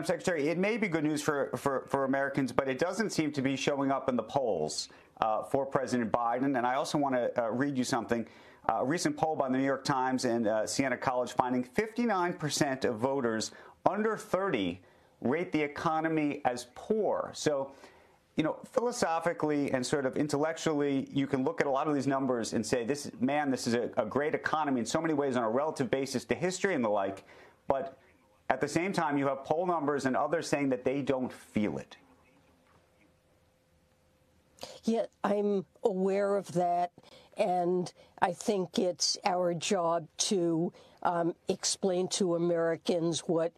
Madam Secretary, it may be good news for, for, for Americans, but it doesn't seem to be showing up in the polls uh, for President Biden. And I also want to uh, read you something. Uh, a recent poll by the New York Times and uh, Siena College finding 59% of voters under 30 rate the economy as poor. So, you know, philosophically and sort of intellectually, you can look at a lot of these numbers and say, this man, this is a, a great economy in so many ways on a relative basis to history and the like. But at the same time, you have poll numbers and others saying that they don't feel it. Yeah, I'm aware of that. And I think it's our job to um, explain to Americans what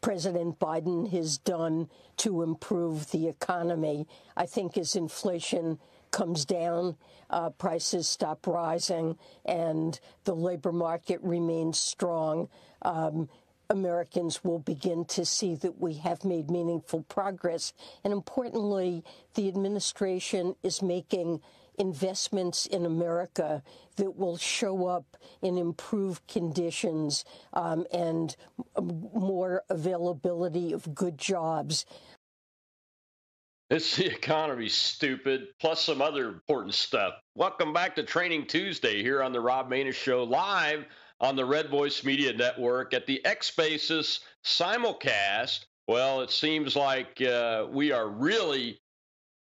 President Biden has done to improve the economy. I think as inflation comes down, uh, prices stop rising, and the labor market remains strong. Um, Americans will begin to see that we have made meaningful progress. And importantly, the administration is making investments in America that will show up in improved conditions um, and more availability of good jobs. It's the economy, stupid, plus some other important stuff. Welcome back to Training Tuesday here on the Rob Maness Show, live on the Red Voice Media Network at the X Spaces simulcast. Well, it seems like uh, we are really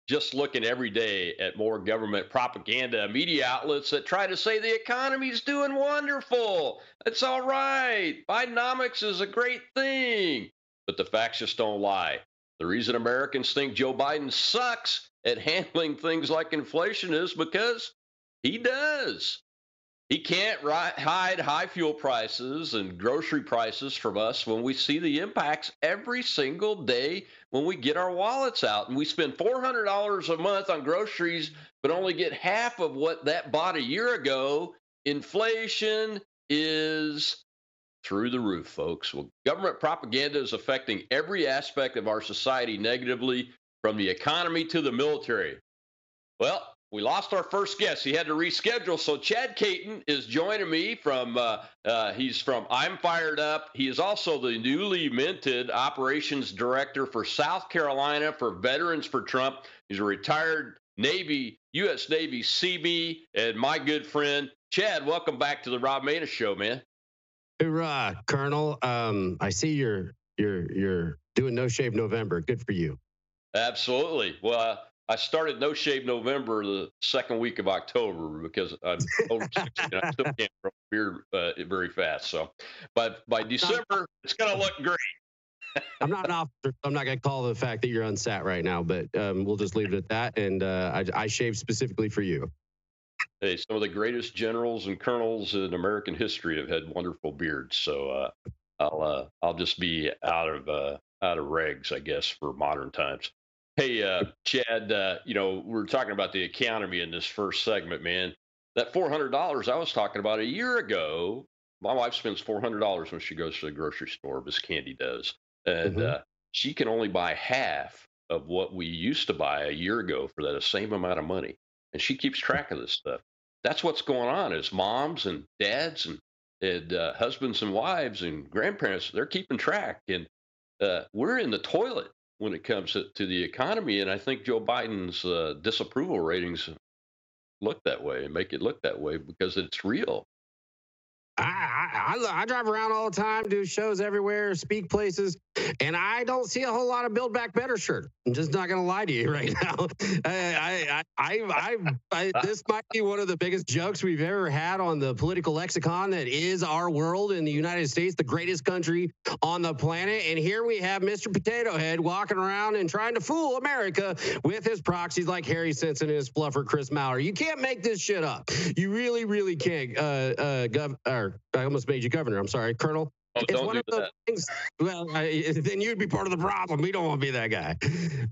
just looking every day at more government propaganda media outlets that try to say the economy's doing wonderful. It's all right. Bidenomics is a great thing. But the facts just don't lie. The reason Americans think Joe Biden sucks at handling things like inflation is because he does. He can't hide high fuel prices and grocery prices from us when we see the impacts every single day when we get our wallets out. And we spend $400 a month on groceries, but only get half of what that bought a year ago. Inflation is through the roof, folks. Well, government propaganda is affecting every aspect of our society negatively, from the economy to the military. Well, we lost our first guest. He had to reschedule. So Chad Caton is joining me from. Uh, uh, he's from I'm Fired Up. He is also the newly minted operations director for South Carolina for Veterans for Trump. He's a retired Navy, U.S. Navy Seabee, and my good friend Chad. Welcome back to the Rob Maness Show, man. Hoorah, Colonel. Um, I see you're you're you're doing No Shave November. Good for you. Absolutely. Well. I started No Shave November the second week of October because I'm over 60 and I still can't grow a beard uh, very fast. So, but by December, it's going to look great. I'm not an officer. So I'm not going to call the fact that you're unsat right now, but um, we'll just leave it at that. And uh, I, I shaved specifically for you. Hey, some of the greatest generals and colonels in American history have had wonderful beards. So uh, I'll uh, I'll just be out of uh, out of regs, I guess, for modern times. Hey, uh, Chad, uh, you know, we are talking about the economy in this first segment, man. That $400 I was talking about a year ago, my wife spends $400 when she goes to the grocery store, Miss Candy does. And mm-hmm. uh, she can only buy half of what we used to buy a year ago for that same amount of money. And she keeps track of this stuff. That's what's going on is moms and dads and, and uh, husbands and wives and grandparents, they're keeping track. And uh, we're in the toilet when it comes to, to the economy. And I think Joe Biden's uh, disapproval ratings look that way and make it look that way because it's real. I, I, I, drive around all the time, do shows everywhere, speak places, and I don't see a whole lot of Build Back Better shirt. I'm just not going to lie to you right now. I, I, I, this might be one of the biggest jokes we've ever had on the political lexicon that is our world in the United States, the greatest country on the planet. And here we have Mr. Potato Head walking around and trying to fool America with his proxies like Harry Simpson and his fluffer Chris Maurer. You can't make this shit up. You really, really can't. Uh, uh, gov- I almost made you governor. I'm sorry, Colonel. Oh, it's one of the things. Well, I, then you'd be part of the problem. We don't want to be that guy.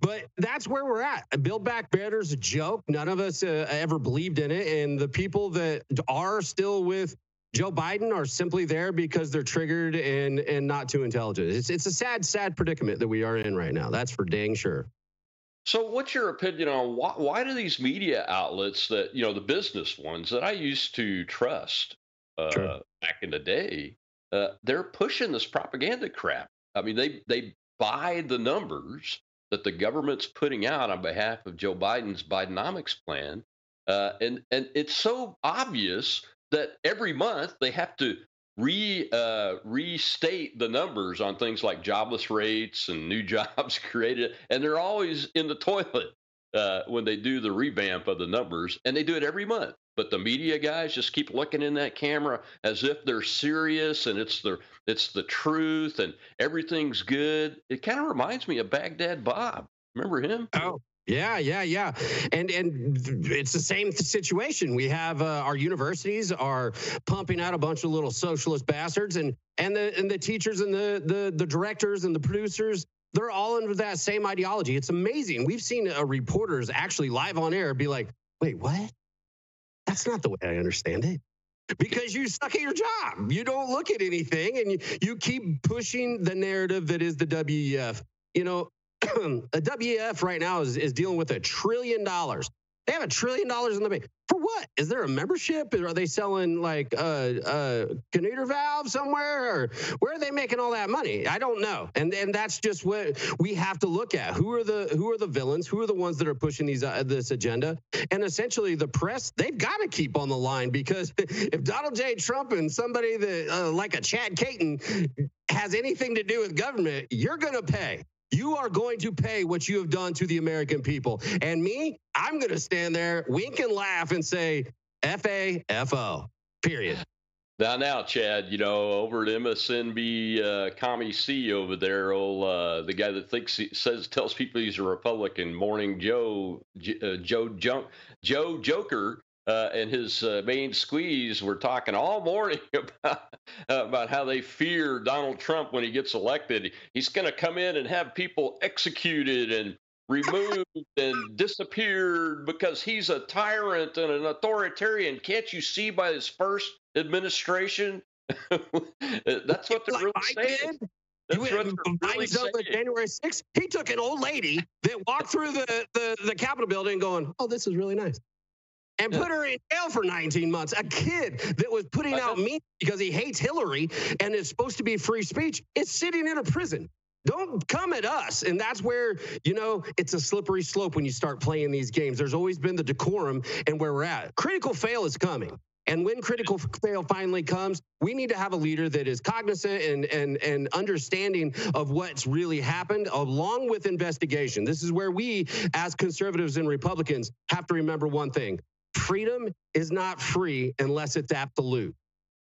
But that's where we're at. Build Back Better is a joke. None of us uh, ever believed in it, and the people that are still with Joe Biden are simply there because they're triggered and and not too intelligent. It's it's a sad, sad predicament that we are in right now. That's for dang sure. So, what's your opinion on why, why do these media outlets that you know the business ones that I used to trust uh, back in the day, uh, they're pushing this propaganda crap. I mean, they they buy the numbers that the government's putting out on behalf of Joe Biden's Bidenomics plan. Uh, and and it's so obvious that every month they have to re uh, restate the numbers on things like jobless rates and new jobs created, and they're always in the toilet uh, when they do the revamp of the numbers, and they do it every month. But the media guys just keep looking in that camera as if they're serious and it's the it's the truth and everything's good. It kind of reminds me of Baghdad Bob. Remember him? Oh, yeah, yeah, yeah, and and it's the same situation. We have uh, our universities are pumping out a bunch of little socialist bastards, and and the and the teachers and the the the directors and the producers. They're all under that same ideology. It's amazing. We've seen uh, reporters actually live on air be like, "Wait, what? That's not the way I understand it." because you suck at your job. You don't look at anything and you, you keep pushing the narrative that is the WEF. You know, a WEF right now is, is dealing with a trillion dollars. They have a trillion dollars in the bank. For what? Is there a membership? Are they selling like a, a Canooter valve somewhere? Or where are they making all that money? I don't know. And and that's just what we have to look at. Who are the who are the villains? Who are the ones that are pushing these uh, this agenda? And essentially, the press they've got to keep on the line because if Donald J. Trump and somebody that uh, like a Chad Caton has anything to do with government, you're going to pay. You are going to pay what you have done to the American people. And me, I'm going to stand there, wink and laugh and say, F A F O, period. Now, now, Chad, you know, over at MSNB, uh, Commie C over there, old, uh, the guy that thinks he says, tells people he's a Republican, Morning Joe, uh, Joe Junk, Joe Joker, uh, and his uh, main squeeze were talking all morning about about how they fear Donald Trump when he gets elected. He's going to come in and have people executed and removed and disappeared because he's a tyrant and an authoritarian. Can't you see by his first administration? That's what they're really saying. That's what really January 6th, he took an old lady that walked through the, the, the Capitol building going, oh, this is really nice and put her in jail for 19 months. A kid that was putting out memes because he hates Hillary and is supposed to be free speech is sitting in a prison. Don't come at us. And that's where, you know, it's a slippery slope when you start playing these games. There's always been the decorum and where we're at. Critical fail is coming. And when critical fail finally comes, we need to have a leader that is cognizant and, and, and understanding of what's really happened, along with investigation. This is where we, as conservatives and Republicans, have to remember one thing freedom is not free unless it's absolute.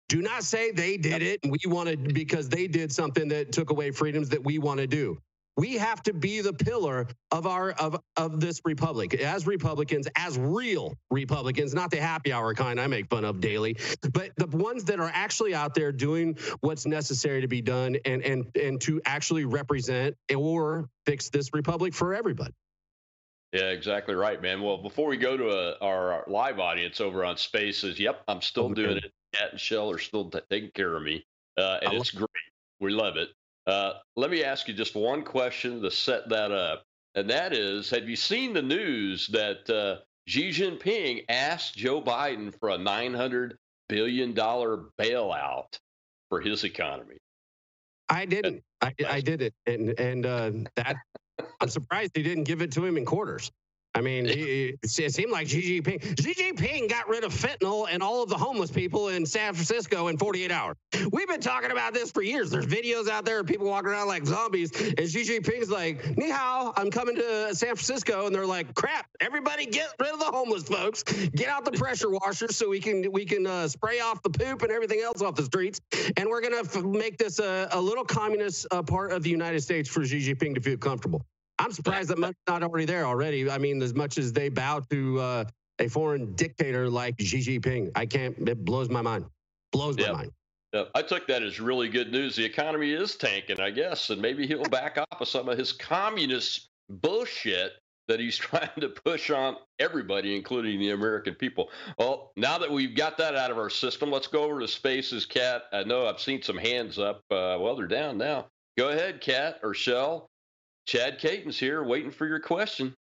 Do not say they did it and we wanted because they did something that took away freedoms that we want to do. We have to be the pillar of our of of this republic as Republicans, as real Republicans, not the happy hour kind I make fun of daily, but the ones that are actually out there doing what's necessary to be done and and and to actually represent or fix this republic for everybody. Yeah, exactly right, man. Well, before we go to a, our, our, live audience over on Spaces, yep, I'm still okay. doing it. Cat and Shell are still t- taking care of me, uh, and it's great. We love it. Uh, let me ask you just one question to set that up, and that is: Have you seen the news that uh, Xi Jinping asked Joe Biden for a 900 billion dollar bailout for his economy? I didn't. I, I did it, and and uh, that I'm surprised he didn't give it to him in quarters. I mean, he, it seemed like Xi Jinping. Xi Jinping got rid of fentanyl and all of the homeless people in San Francisco in 48 hours. We've been talking about this for years. There's videos out there of people walking around like zombies, and Xi Jinping's like, "Ni hao, I'm coming to San Francisco," and they're like, "Crap, everybody get rid of the homeless folks. Get out the pressure washers so we can we can uh, spray off the poop and everything else off the streets, and we're gonna f- make this a, a little communist uh, part of the United States for Xi Jinping to feel comfortable." I'm surprised that money's not already there already. I mean, as much as they bow to uh, a foreign dictator like Xi Jinping, I can't. It blows my mind. Blows my mind. Yeah, I took that as really good news. The economy is tanking, I guess, and maybe he'll back off of some of his communist bullshit that he's trying to push on everybody, including the American people. Well, now that we've got that out of our system, let's go over to Spaces, Cat. I know I've seen some hands up. Uh, well, they're down now. Go ahead, Cat or Shell. Chad Caton's here waiting for your question.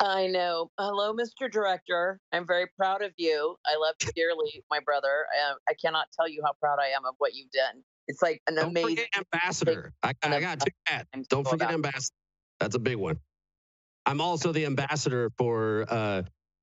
I know. Hello, Mr. Director. I'm very proud of you. I love you dearly, my brother. I, I cannot tell you how proud I am of what you've done. It's like an Don't amazing forget ambassador. I, I got two hats. Don't forget ambassador. That's a big one. I'm also the ambassador for uh,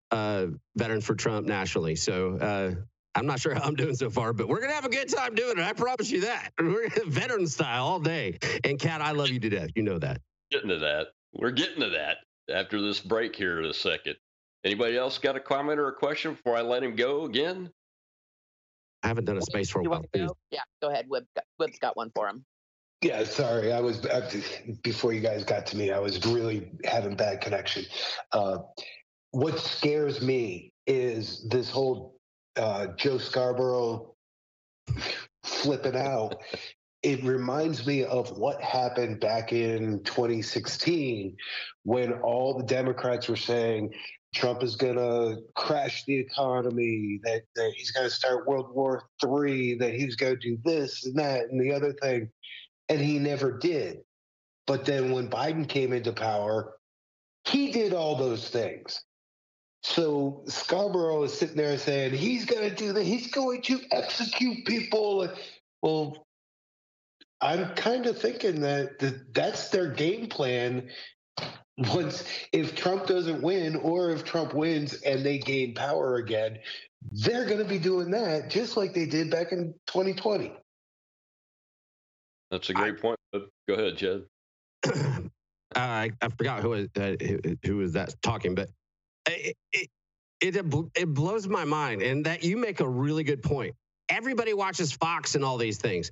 uh, Veterans for Trump nationally. So uh, I'm not sure how I'm doing so far, but we're gonna have a good time doing it. I promise you that. We're veteran style all day. And Kat, I love you to death. You know that. Getting to that. We're getting to that after this break here in a second. Anybody else got a comment or a question before I let him go again? I haven't done a space for a while. want go? Yeah, go ahead. Wib, Wib's got one for him. Yeah, sorry. I was before you guys got to me. I was really having bad connection. Uh, what scares me is this whole uh, Joe Scarborough flipping out. It reminds me of what happened back in 2016 when all the Democrats were saying Trump is going to crash the economy, that, that he's going to start World War III, that he's going to do this and that and the other thing and he never did. But then when Biden came into power, he did all those things. So Scarborough is sitting there saying he's going to do that. He's going to execute people. Well, I'm kind of thinking that that's their game plan. Once, if Trump doesn't win, or if Trump wins and they gain power again, they're going to be doing that just like they did back in 2020. That's a great I, point. Go ahead, Jed. I, I forgot who was, uh, who was that talking, but it, it, it it blows my mind, and that you make a really good point. Everybody watches Fox and all these things.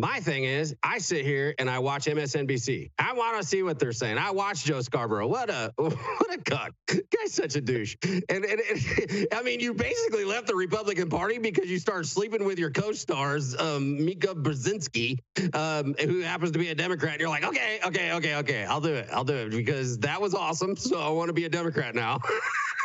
My thing is, I sit here and I watch MSNBC. I want to see what they're saying. I watch Joe Scarborough. What a what a cuck. Guy's such a douche. And, and, and I mean, you basically left the Republican Party because you started sleeping with your co-stars, um, Mika Brzezinski, um, who happens to be a Democrat. And you're like, okay, okay, okay, okay, I'll do it. I'll do it because that was awesome. So I want to be a Democrat now.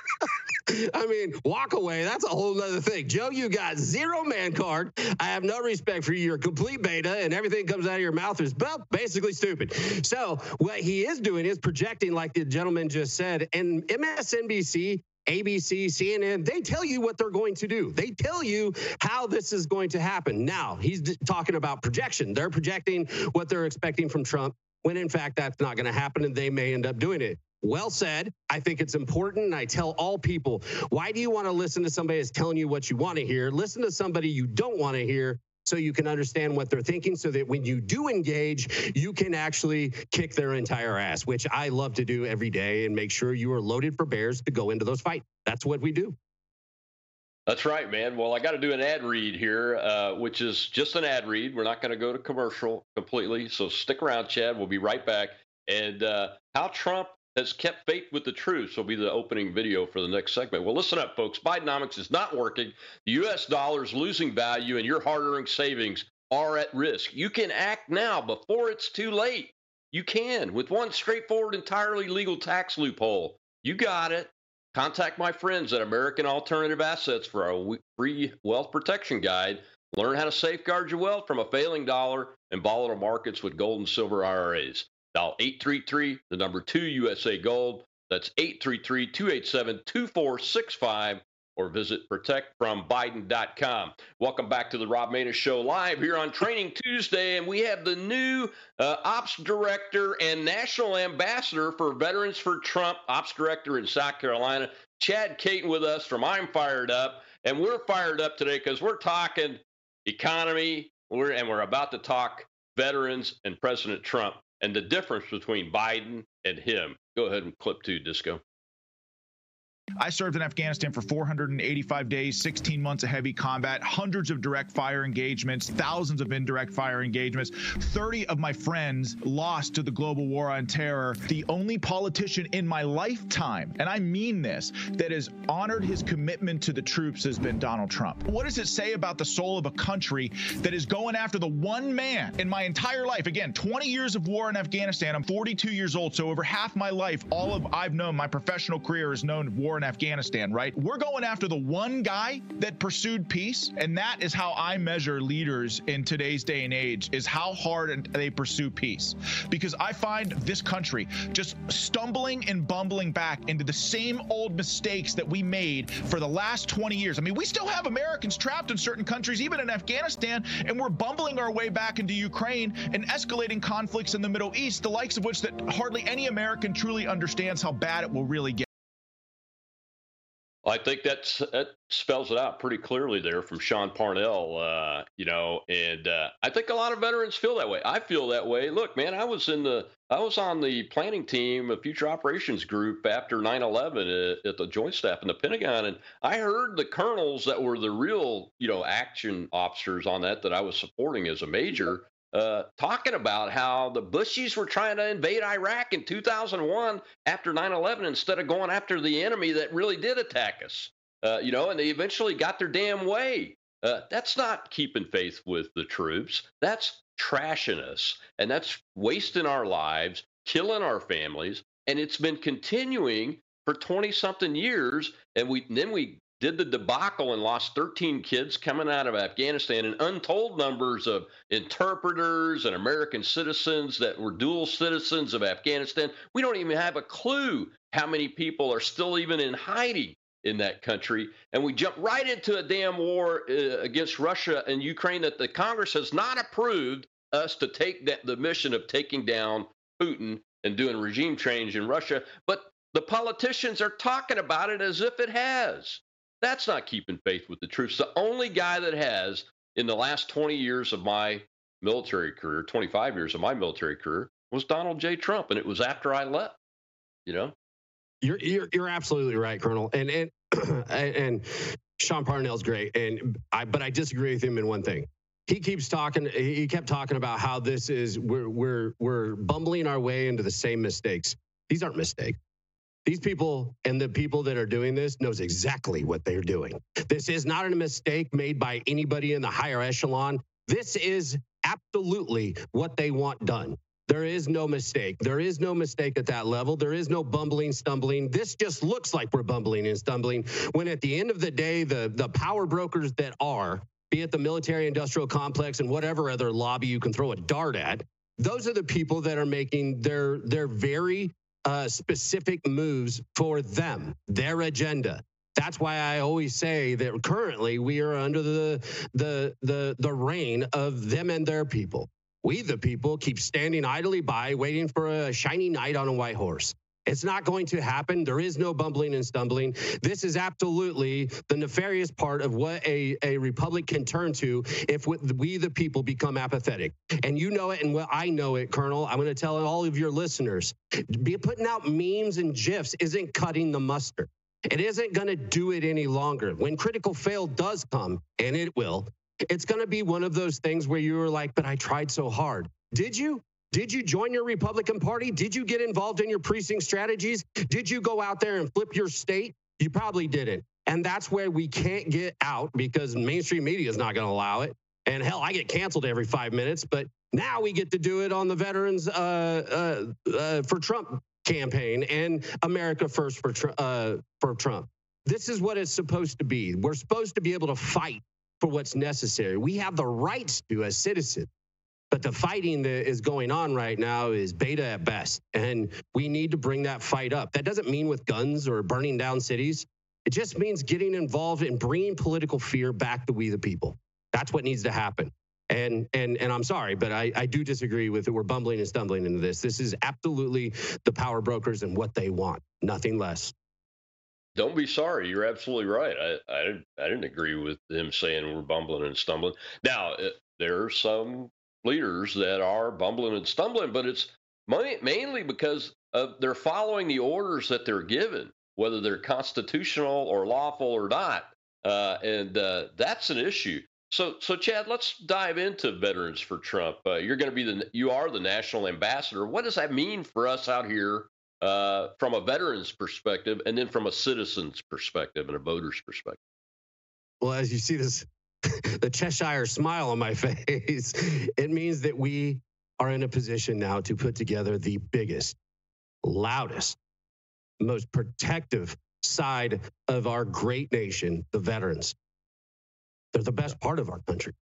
I mean, walk away. That's a whole other thing. Joe, you got zero man card. I have no respect for you. You're complete beta, and everything comes out of your mouth is well, basically stupid. So what he is doing is projecting, like the gentleman just said, and MSNBC ABC, CNN, they tell you what they're going to do. They tell you how this is going to happen. Now, he's talking about projection. They're projecting what they're expecting from Trump when in fact that's not going to happen and they may end up doing it. Well said. I think it's important. And I tell all people, why do you want to listen to somebody that's telling you what you want to hear? Listen to somebody you don't want to hear so you can understand what they're thinking so that when you do engage, you can actually kick their entire ass, which I love to do every day and make sure you are loaded for bears to go into those fights. That's what we do. That's right, man. Well, I got to do an ad read here, uh, which is just an ad read. We're not going to go to commercial completely. So stick around, Chad. We'll be right back. And uh, how Trump has kept faith with the truth. will be the opening video for the next segment. Well, listen up, folks. Bidenomics is not working. The U.S. dollar is losing value, and your hard-earned savings are at risk. You can act now before it's too late. You can with one straightforward, entirely legal tax loophole. You got it. Contact my friends at American Alternative Assets for our free wealth protection guide. Learn how to safeguard your wealth from a failing dollar and volatile markets with gold and silver IRAs. Dial 833, the number 2 USA Gold. That's 833 287 2465 or visit protectfrombiden.com. Welcome back to the Rob Maness Show live here on Training Tuesday, and we have the new uh, Ops Director and National Ambassador for Veterans for Trump, Ops Director in South Carolina, Chad Caton with us from I'm Fired Up, and we're fired up today because we're talking economy, we're, and we're about to talk veterans and President Trump and the difference between Biden and him. Go ahead and clip two, Disco. I served in Afghanistan for 485 days, 16 months of heavy combat, hundreds of direct fire engagements, thousands of indirect fire engagements. 30 of my friends lost to the global war on terror. The only politician in my lifetime, and I mean this, that has honored his commitment to the troops has been Donald Trump. What does it say about the soul of a country that is going after the one man in my entire life? Again, 20 years of war in Afghanistan. I'm 42 years old, so over half my life, all of I've known, my professional career has known war war in Afghanistan, right? We're going after the one guy that pursued peace, and that is how I measure leaders in today's day and age is how hard they pursue peace. Because I find this country just stumbling and bumbling back into the same old mistakes that we made for the last 20 years. I mean, we still have Americans trapped in certain countries, even in Afghanistan, and we're bumbling our way back into Ukraine and escalating conflicts in the Middle East, the likes of which that hardly any American truly understands how bad it will really get. I think that's that spells it out pretty clearly there from Sean Parnell. Uh, you know, and uh, I think a lot of veterans feel that way. I feel that way. Look, man, I was in the I was on the planning team of Future Operations Group after 9/11 at, at the Joint Staff in the Pentagon, and I heard the colonels that were the real, you know, action officers on that that I was supporting as a major uh, talking about how the Bushies were trying to invade Iraq in 2001 after 9 11 instead of going after the enemy that really did attack us. Uh, you know, and they eventually got their damn way. Uh, that's not keeping faith with the troops. That's trashing us. And that's wasting our lives, killing our families. And it's been continuing for 20 something years. And we then we did the debacle and lost 13 kids coming out of Afghanistan and untold numbers of interpreters and American citizens that were dual citizens of Afghanistan. We don't even have a clue how many people are still even in hiding in that country. And we jump right into a damn war uh, against Russia and Ukraine that the Congress has not approved us to take that, the mission of taking down Putin and doing regime change in Russia. But the politicians are talking about it as if it has. That's not keeping faith with the troops. The only guy that has in the last 20 years of my military career, 25 years of my military career, was Donald J. Trump, and it was after I left. You know, you're you're, you're absolutely right, Colonel, and and and Sean Parnell's great, and I but I disagree with him in one thing. He keeps talking. He kept talking about how this is we're we're we're bumbling our way into the same mistakes. These aren't mistakes. These people and the people that are doing this knows exactly what they're doing. This is not a mistake made by anybody in the higher echelon. This is absolutely what they want done. There is no mistake. There is no mistake at that level. There is no bumbling, stumbling. This just looks like we're bumbling and stumbling when at the end of the day, the, the power brokers that are, be it the military industrial complex and whatever other lobby you can throw a dart at, those are the people that are making their their very uh, specific moves for them, their agenda. That's why I always say that currently we are under the the the the reign of them and their people. We, the people, keep standing idly by, waiting for a shiny knight on a white horse. It's not going to happen. There is no bumbling and stumbling. This is absolutely the nefarious part of what a, a republic can turn to if we, the people, become apathetic. And you know it, and I know it, Colonel. I'm going to tell all of your listeners be putting out memes and GIFs isn't cutting the mustard. It isn't going to do it any longer. When critical fail does come, and it will, it's going to be one of those things where you were like, but I tried so hard. Did you? Did you join your Republican Party? Did you get involved in your precinct strategies? Did you go out there and flip your state? You probably didn't. And that's where we can't get out because mainstream media is not going to allow it. And hell, I get canceled every five minutes, but now we get to do it on the Veterans uh, uh, uh, for Trump campaign and America First for, uh, for Trump. This is what it's supposed to be. We're supposed to be able to fight for what's necessary. We have the rights to as citizens. But the fighting that is going on right now is beta at best. And we need to bring that fight up. That doesn't mean with guns or burning down cities. It just means getting involved in bringing political fear back to we the people. That's what needs to happen. And and and I'm sorry, but I, I do disagree with it. We're bumbling and stumbling into this. This is absolutely the power brokers and what they want, nothing less. Don't be sorry. You're absolutely right. I, I, I didn't agree with him saying we're bumbling and stumbling. Now, uh, there are some leaders that are bumbling and stumbling, but it's mainly because of they're following the orders that they're given, whether they're constitutional or lawful or not, uh, and uh, that's an issue. So, so Chad, let's dive into Veterans for Trump. Uh, you're going to be the you are the national ambassador. What does that mean for us out here uh, from a veteran's perspective, and then from a citizen's perspective and a voter's perspective? Well, as you see this the Cheshire smile on my face. It means that we are in a position now to put together the biggest, loudest, most protective side of our great nation, the veterans. They're the best part of our country.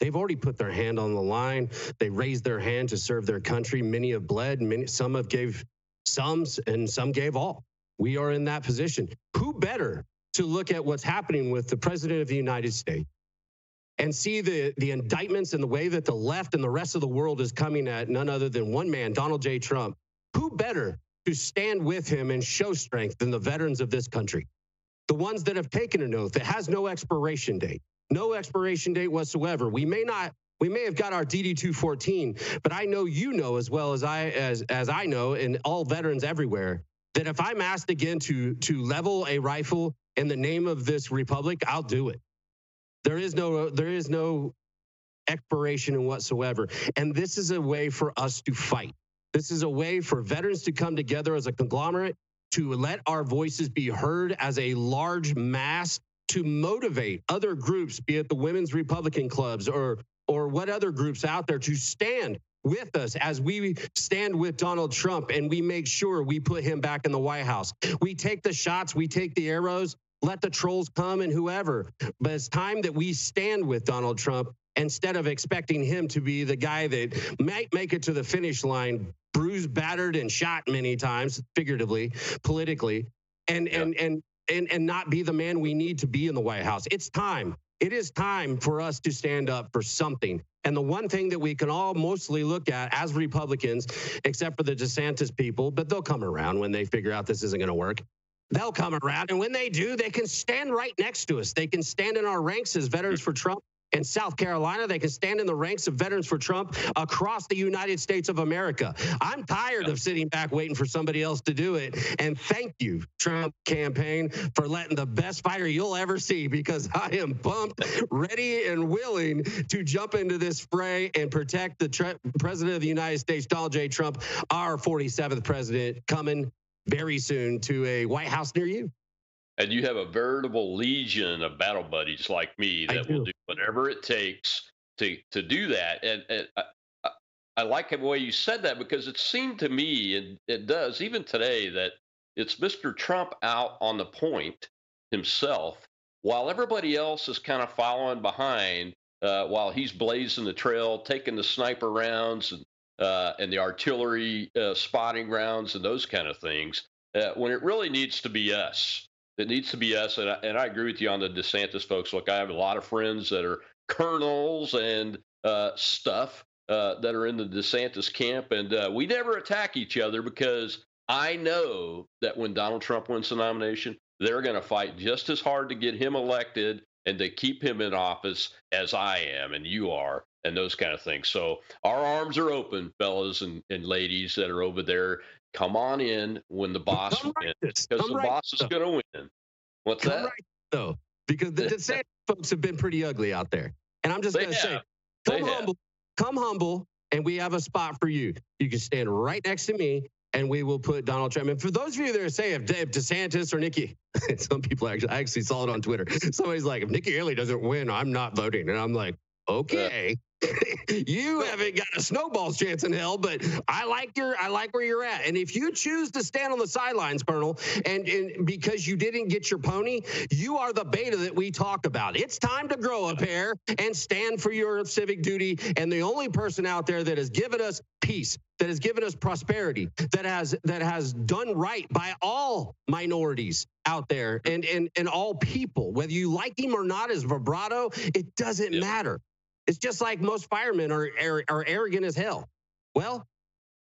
They've already put their hand on the line. They raised their hand to serve their country. Many have bled, many some have gave some and some gave all. We are in that position. Who better to look at what's happening with the president of the United States and see the, the indictments and the way that the left and the rest of the world is coming at none other than one man, Donald J. Trump. Who better to stand with him and show strength than the veterans of this country? The ones that have taken an oath that has no expiration date, no expiration date whatsoever. We may not we may have got our DD 214, but I know you know as well as I as as I know and all veterans everywhere that if I'm asked again to to level a rifle in the name of this republic, I'll do it. There is no there is no expiration in whatsoever. And this is a way for us to fight. This is a way for veterans to come together as a conglomerate to let our voices be heard as a large mass to motivate other groups, be it the women's Republican clubs or or what other groups out there to stand with us as we stand with Donald Trump and we make sure we put him back in the White House. We take the shots, we take the arrows, let the trolls come and whoever. But it's time that we stand with Donald Trump instead of expecting him to be the guy that might make it to the finish line, bruised, battered, and shot many times, figuratively, politically, and yeah. and and and and not be the man we need to be in the White House. It's time. It is time for us to stand up for something. And the one thing that we can all mostly look at as Republicans, except for the DeSantis people, but they'll come around when they figure out this isn't going to work, They'll come around. And when they do, they can stand right next to us. They can stand in our ranks as veterans for Trump in South Carolina. They can stand in the ranks of veterans for Trump across the United States of America. I'm tired of sitting back waiting for somebody else to do it. And thank you, Trump campaign, for letting the best fighter you'll ever see because I am pumped, ready, and willing to jump into this fray and protect the tre- president of the United States, Donald J. Trump, our 47th president, coming very soon to a White House near you. And you have a veritable legion of battle buddies like me that do. will do whatever it takes to to do that. And, and I, I, I, like the way you said that because it seemed to me, and it does even today, that it's Mr. Trump out on the point himself, while everybody else is kind of following behind. Uh, while he's blazing the trail, taking the sniper rounds and uh, and the artillery uh, spotting rounds and those kind of things. Uh, when it really needs to be us, it needs to be us. And I, and I agree with you on the DeSantis folks. Look, I have a lot of friends that are colonels and uh, stuff uh, that are in the DeSantis camp, and uh, we never attack each other because I know that when Donald Trump wins the nomination, they're going to fight just as hard to get him elected and to keep him in office as I am and you are and those kind of things. So our arms are open, fellas and, and ladies that are over there. Come on in when the boss wins because the right boss though. is going to win. What's Come that? Right, though, because the DeSantis folks have been pretty ugly out there, and I'm just going to say, come they humble, have. come humble, and we have a spot for you. You can stand right next to me, and we will put Donald Trump. And for those of you that are saying if, if DeSantis or Nikki, some people actually, I actually saw it on Twitter. Somebody's like, if Nikki Haley doesn't win, I'm not voting, and I'm like, uh, okay. You haven't got a snowball's chance in hell, but I like your I like where you're at. And if you choose to stand on the sidelines, Colonel, and, and because you didn't get your pony, you are the beta that we talk about. It's time to grow a pair and stand for your civic duty. And the only person out there that has given us peace, that has given us prosperity, that has that has done right by all minorities out there and and and all people, whether you like him or not as vibrato, it doesn't yep. matter. It's just like most firemen are, are, are arrogant as hell. Well,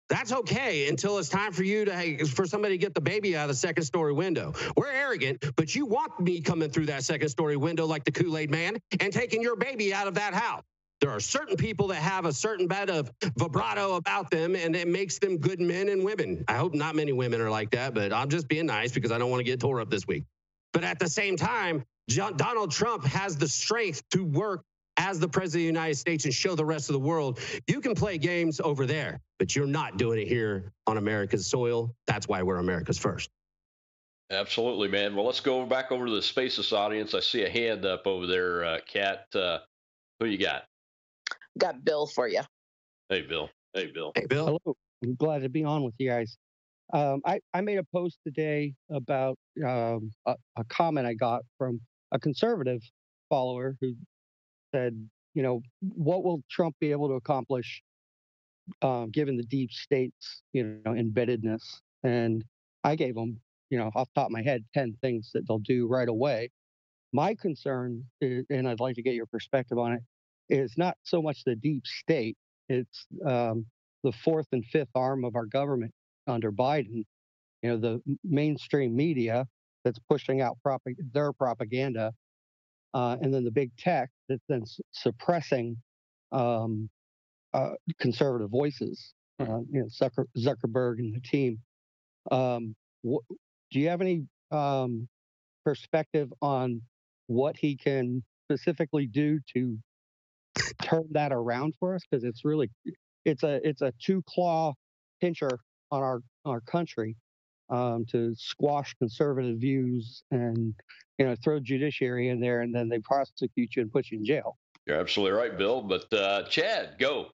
that's okay until it's time for you to for somebody to get the baby out of the second story window. We're arrogant, but you want me coming through that second story window like the Kool-Aid man and taking your baby out of that house. There are certain people that have a certain bit of vibrato about them and it makes them good men and women. I hope not many women are like that, but I'm just being nice because I don't want to get tore up this week. But at the same time, John, Donald Trump has the strength to work as the president of the United States and show the rest of the world you can play games over there, but you're not doing it here on America's soil. That's why we're America's first. Absolutely, man. Well, let's go back over to the Spaces audience. I see a hand up over there, uh, Kat. Uh, who you got? Got Bill for you. Hey, Bill. Hey, Bill. Hey, Bill. Hello. I'm glad to be on with you guys. Um, I, I made a post today about um, a, a comment I got from a conservative follower who said, you know, what will Trump be able to accomplish um, given the deep state's, you know, embeddedness? And I gave him, you know, off the top of my head, 10 things that they'll do right away. My concern, is, and I'd like to get your perspective on it, is not so much the deep state, it's um, the fourth and fifth arm of our government under Biden. You know, the mainstream media that's pushing out prop- their propaganda, uh, and then the big tech that's then s- suppressing um, uh, conservative voices. Uh, you know, Zucker- Zuckerberg and the team. Um, wh- do you have any um, perspective on what he can specifically do to turn that around for us? Because it's really it's a it's a two claw pincher on our our country um, to squash conservative views and you know throw judiciary in there and then they prosecute you and put you in jail. You're absolutely right, Bill. But uh, Chad, go.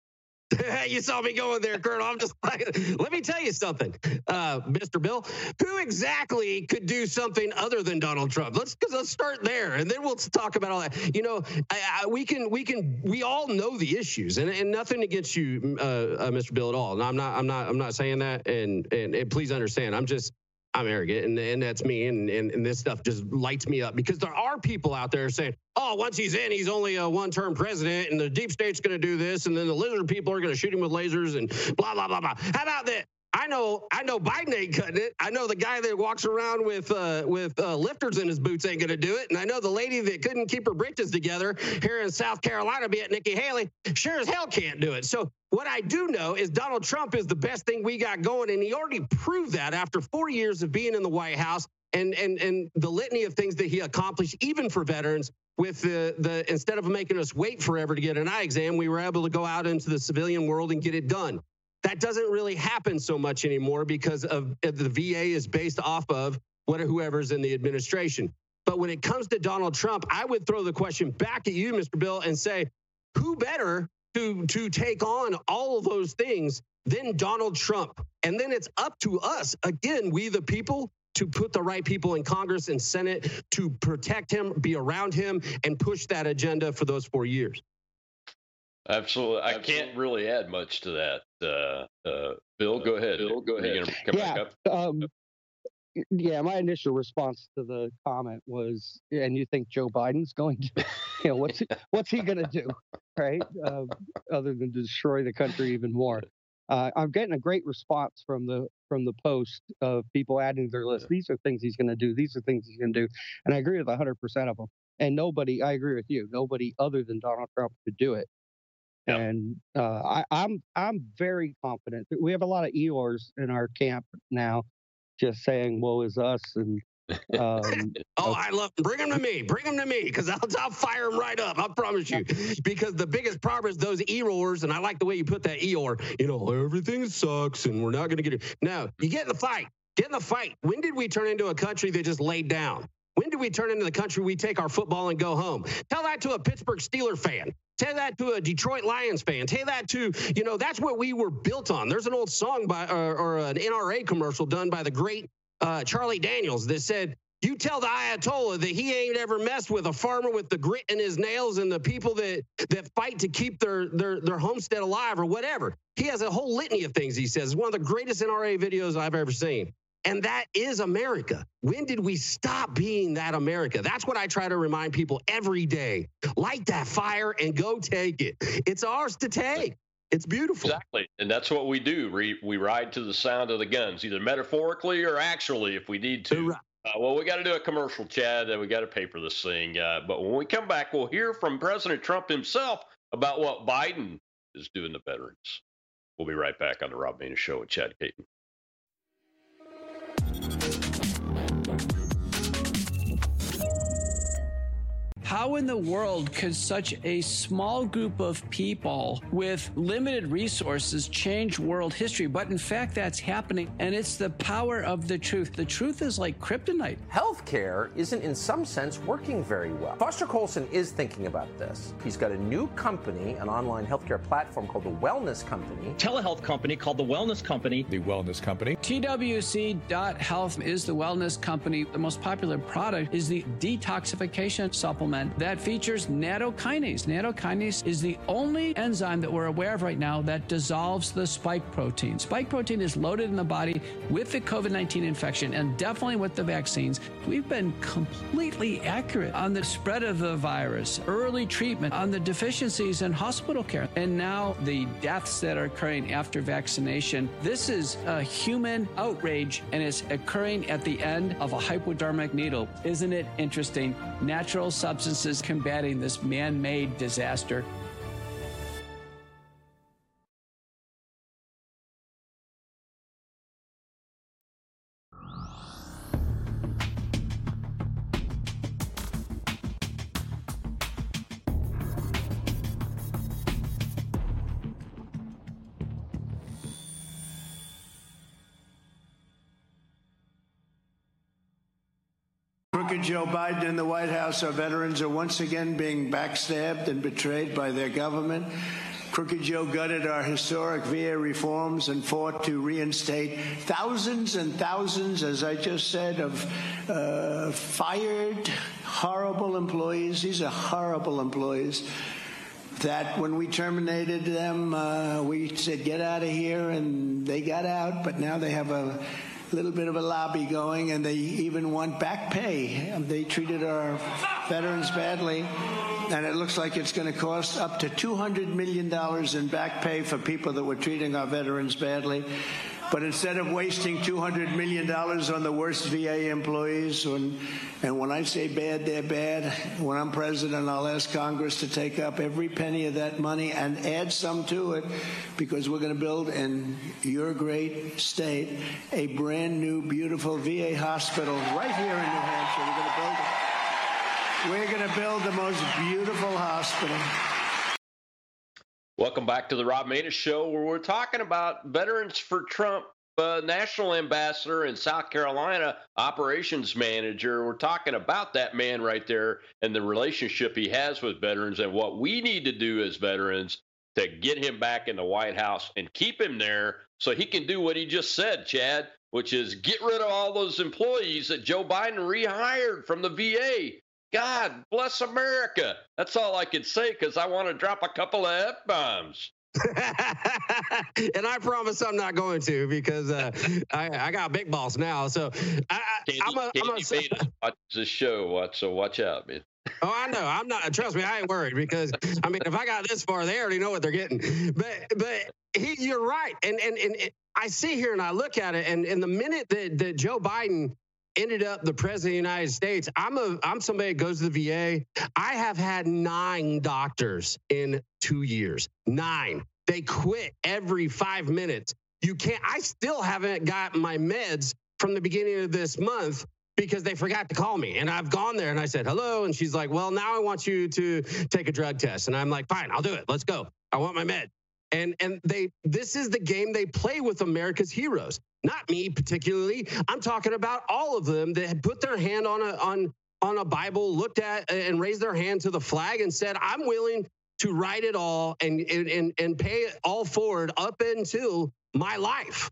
you saw me going there, Colonel. I'm just like, let me tell you something, uh, Mr. Bill. Who exactly could do something other than Donald Trump? Let's let's start there, and then we'll talk about all that. You know, I, I, we can we can we all know the issues, and, and nothing against you, uh, uh, Mr. Bill, at all. And I'm not I'm not I'm not saying that, and and, and please understand, I'm just I'm arrogant, and, and that's me, and, and and this stuff just lights me up because there are people out there saying, "Oh, once he's in, he's only a one-term president, and the deep state's going to do this, and then the lizard people are going to shoot him with lasers, and blah blah blah blah." How about that? I know, I know Biden ain't cutting it. I know the guy that walks around with uh, with uh, lifters in his boots ain't to do it, and I know the lady that couldn't keep her britches together here in South Carolina, be it Nikki Haley, sure as hell can't do it. So what I do know is Donald Trump is the best thing we got going, and he already proved that after four years of being in the White House and and and the litany of things that he accomplished, even for veterans. With the the instead of making us wait forever to get an eye exam, we were able to go out into the civilian world and get it done. That doesn't really happen so much anymore because of the VA is based off of what whoever's in the administration. But when it comes to Donald Trump, I would throw the question back at you, Mr. Bill, and say, who better to to take on all of those things than Donald Trump? And then it's up to us, again, we the people, to put the right people in Congress and Senate to protect him, be around him, and push that agenda for those four years. Absolutely. I can't really add much to that. Uh, uh, Bill, go ahead. Bill, go ahead. You come yeah, back up? Um, yeah, my initial response to the comment was, and you think Joe Biden's going to, you know, what's he, what's he going to do, right? Uh, other than destroy the country even more. Uh, I'm getting a great response from the from the post of people adding to their list. These are things he's going to do. These are things he's going to do, and I agree with 100 percent of them. And nobody, I agree with you. Nobody other than Donald Trump could do it. Yep. And uh, I, I'm I'm very confident. We have a lot of Eeyores in our camp now, just saying "woe is us" and um, Oh, I love bring them to me. Bring them to me because I'll, I'll fire them right up. I promise you. Because the biggest problem is those Eeyores, and I like the way you put that Eeyore. You know, everything sucks, and we're not going to get it. No, you get in the fight. Get in the fight. When did we turn into a country that just laid down? When do we turn into the country we take our football and go home? Tell that to a Pittsburgh Steeler fan. Tell that to a Detroit Lions fan. Tell that to, you know, that's what we were built on. There's an old song by, or, or an NRA commercial done by the great uh, Charlie Daniels that said, you tell the Ayatollah that he ain't ever messed with a farmer with the grit in his nails and the people that that fight to keep their their their homestead alive or whatever. He has a whole litany of things he says. It's one of the greatest NRA videos I've ever seen. And that is America. When did we stop being that America? That's what I try to remind people every day. Light that fire and go take it. It's ours to take. It's beautiful. Exactly. And that's what we do. We, we ride to the sound of the guns, either metaphorically or actually if we need to. Uh, well, we got to do a commercial, Chad, and we got to pay for this thing. Uh, but when we come back, we'll hear from President Trump himself about what Biden is doing to veterans. We'll be right back on the Rob Maness Show with Chad Caton. How in the world could such a small group of people with limited resources change world history? But in fact, that's happening, and it's the power of the truth. The truth is like kryptonite. Healthcare isn't, in some sense, working very well. Foster Coulson is thinking about this. He's got a new company, an online healthcare platform called the Wellness Company. Telehealth company called the Wellness Company. The Wellness Company. TWC.health is the wellness company. The most popular product is the detoxification supplement that features nattokinase. Nattokinase is the only enzyme that we're aware of right now that dissolves the spike protein. Spike protein is loaded in the body with the COVID 19 infection and definitely with the vaccines. We've been completely accurate on the spread of the virus, early treatment, on the deficiencies in hospital care, and now the deaths that are occurring after vaccination. This is a human outrage and it's occurring at the end of a hypodermic needle. Isn't it interesting? Natural substances combating this man made disaster. Joe Biden and the White House, our veterans are once again being backstabbed and betrayed by their government. Crooked Joe gutted our historic VA reforms and fought to reinstate thousands and thousands, as I just said, of uh, fired, horrible employees. These are horrible employees. That when we terminated them, uh, we said, get out of here, and they got out, but now they have a little bit of a lobby going, and they even want back pay. They treated our veterans badly, and it looks like it's going to cost up to $200 million in back pay for people that were treating our veterans badly. But instead of wasting $200 million on the worst VA employees, and, and when I say bad, they're bad, when I'm president, I'll ask Congress to take up every penny of that money and add some to it because we're going to build in your great state a brand new, beautiful VA hospital right here in New Hampshire. We're going to build it. We're going to build the most beautiful hospital. Welcome back to the Rob Maness Show, where we're talking about Veterans for Trump uh, National Ambassador in South Carolina, Operations Manager. We're talking about that man right there and the relationship he has with veterans and what we need to do as veterans to get him back in the White House and keep him there so he can do what he just said, Chad, which is get rid of all those employees that Joe Biden rehired from the VA. God bless America. That's all I can say because I want to drop a couple of F bombs. and I promise I'm not going to because uh, I, I, got big balls now. So I, I'm a, I'm a, watch the show. Watch, so watch out, man. Oh, I know. I'm not. Trust me, I ain't worried because I mean, if I got this far, they already know what they're getting. But but he, you're right, and and and I see here and I look at it, and in the minute that that Joe Biden ended up the president of the United States. I'm a I'm somebody that goes to the VA. I have had nine doctors in two years. Nine. They quit every five minutes. You can't. I still haven't got my meds from the beginning of this month because they forgot to call me. And I've gone there and I said, hello. And she's like, well, now I want you to take a drug test. And I'm like, fine, I'll do it. Let's go. I want my med. And and they this is the game they play with America's heroes. Not me particularly. I'm talking about all of them that had put their hand on a on on a Bible, looked at uh, and raised their hand to the flag and said, "I'm willing to write it all and and and pay it all forward up until my life."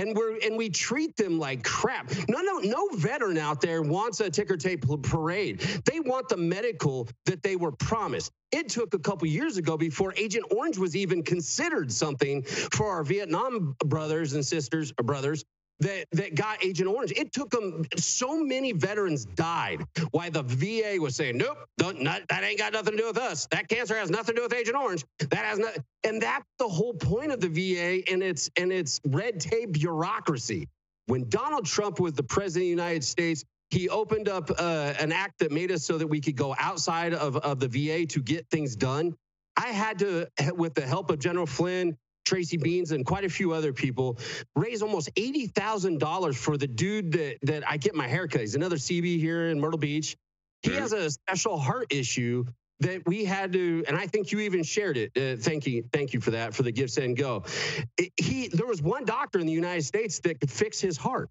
And we're and we treat them like crap. No, no, no veteran out there wants a ticker tape parade. They want the medical that they were promised. It took a couple years ago before Agent Orange was even considered something for our Vietnam brothers and sisters, or brothers that, that got Agent Orange. It took them so many veterans died. Why the VA was saying, nope, not, that ain't got nothing to do with us. That cancer has nothing to do with Agent Orange. That has not, and that's the whole point of the VA and its and its red tape bureaucracy. When Donald Trump was the president of the United States, he opened up uh, an act that made us so that we could go outside of, of the VA to get things done. I had to, with the help of General Flynn Tracy Beanz and quite a few other people raise almost $80,000 for the dude that, that I get my haircut. He's another Seabee here in Myrtle Beach. He has a special heart issue that we had to, and I think you even shared it. Uh, thank you, thank you for that for the gifts and go. It, he there was one doctor in the United States that could fix his heart,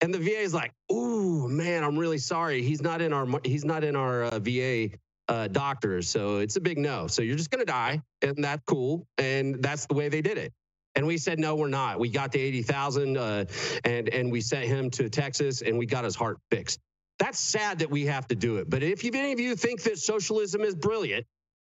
and the VA is like, "Ooh, man, I'm really sorry. He's not in our he's not in our uh, VA uh, doctors, so it's a big no. So you're just gonna die, and that's cool, and that's the way they did it." And we said, no, we're not. We got the 80,000 uh, and, and we sent him to Texas and we got his heart fixed. That's sad that we have to do it. But if any of you think that socialism is brilliant,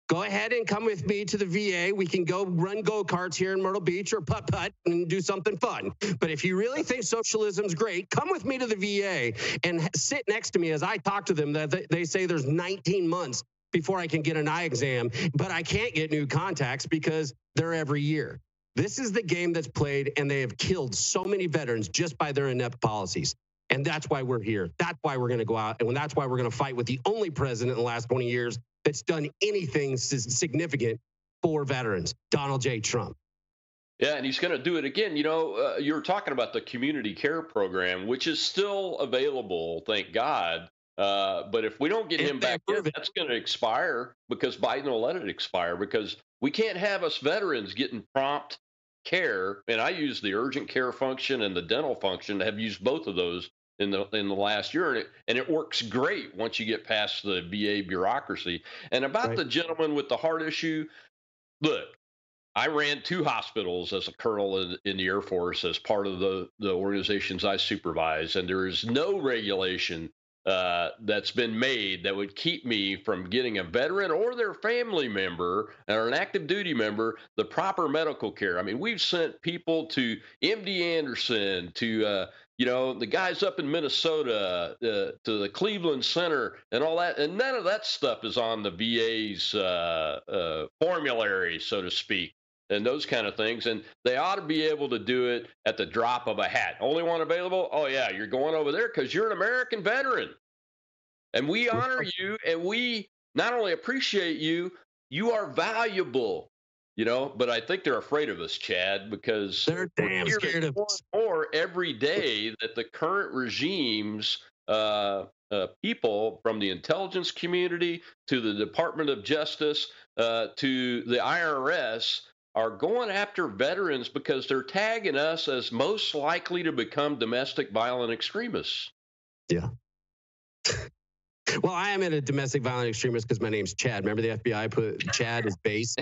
go ahead and come with me to the VA. We can go run go karts here in Myrtle Beach or putt putt and do something fun. But if you really think socialism's great, come with me to the VA and sit next to me as I talk to them. That they say there's 19 months before I can get an eye exam, but I can't get new contacts because they're every year. This is the game that's played, and they have killed so many veterans just by their inept policies. And that's why we're here. That's why we're going to go out. And that's why we're going to fight with the only president in the last 20 years that's done anything significant for veterans, Donald J. Trump. Yeah, and he's going to do it again. You know, uh, you were talking about the community care program, which is still available, thank God. Uh, but if we don't get him back in, that's going to expire because Biden will let it expire because we can't have us veterans getting prompt care, and I use the urgent care function and the dental function. I have used both of those in the in the last year, and it and it works great once you get past the VA bureaucracy. And about right. the gentleman with the heart issue, look, I ran two hospitals as a colonel in, in, the Air Force as part of the, the organizations I supervise, and there is no regulation uh, that's been made that would keep me from getting a veteran or their family member or an active duty member the proper medical care. I mean, we've sent people to MD Anderson, to uh, you know the guys up in Minnesota, uh, to the Cleveland Center, and all that, and none of that stuff is on the VA's uh, uh, formulary, so to speak and those kind of things. And they ought to be able to do it at the drop of a hat. Only one available? Oh, yeah, you're going over there because you're an American veteran. And we honor you and we not only appreciate you, you are valuable. You know, but I think they're afraid of us, Chad, because they're damn scared of us. More every day that the current regimes uh, uh, people from the intelligence community to the Department of Justice uh, to the IRS are going after veterans because they're tagging us as most likely to become domestic violent extremists. Yeah. well, I am a domestic violent extremist because my name's Chad. Remember the FBI put Chad as base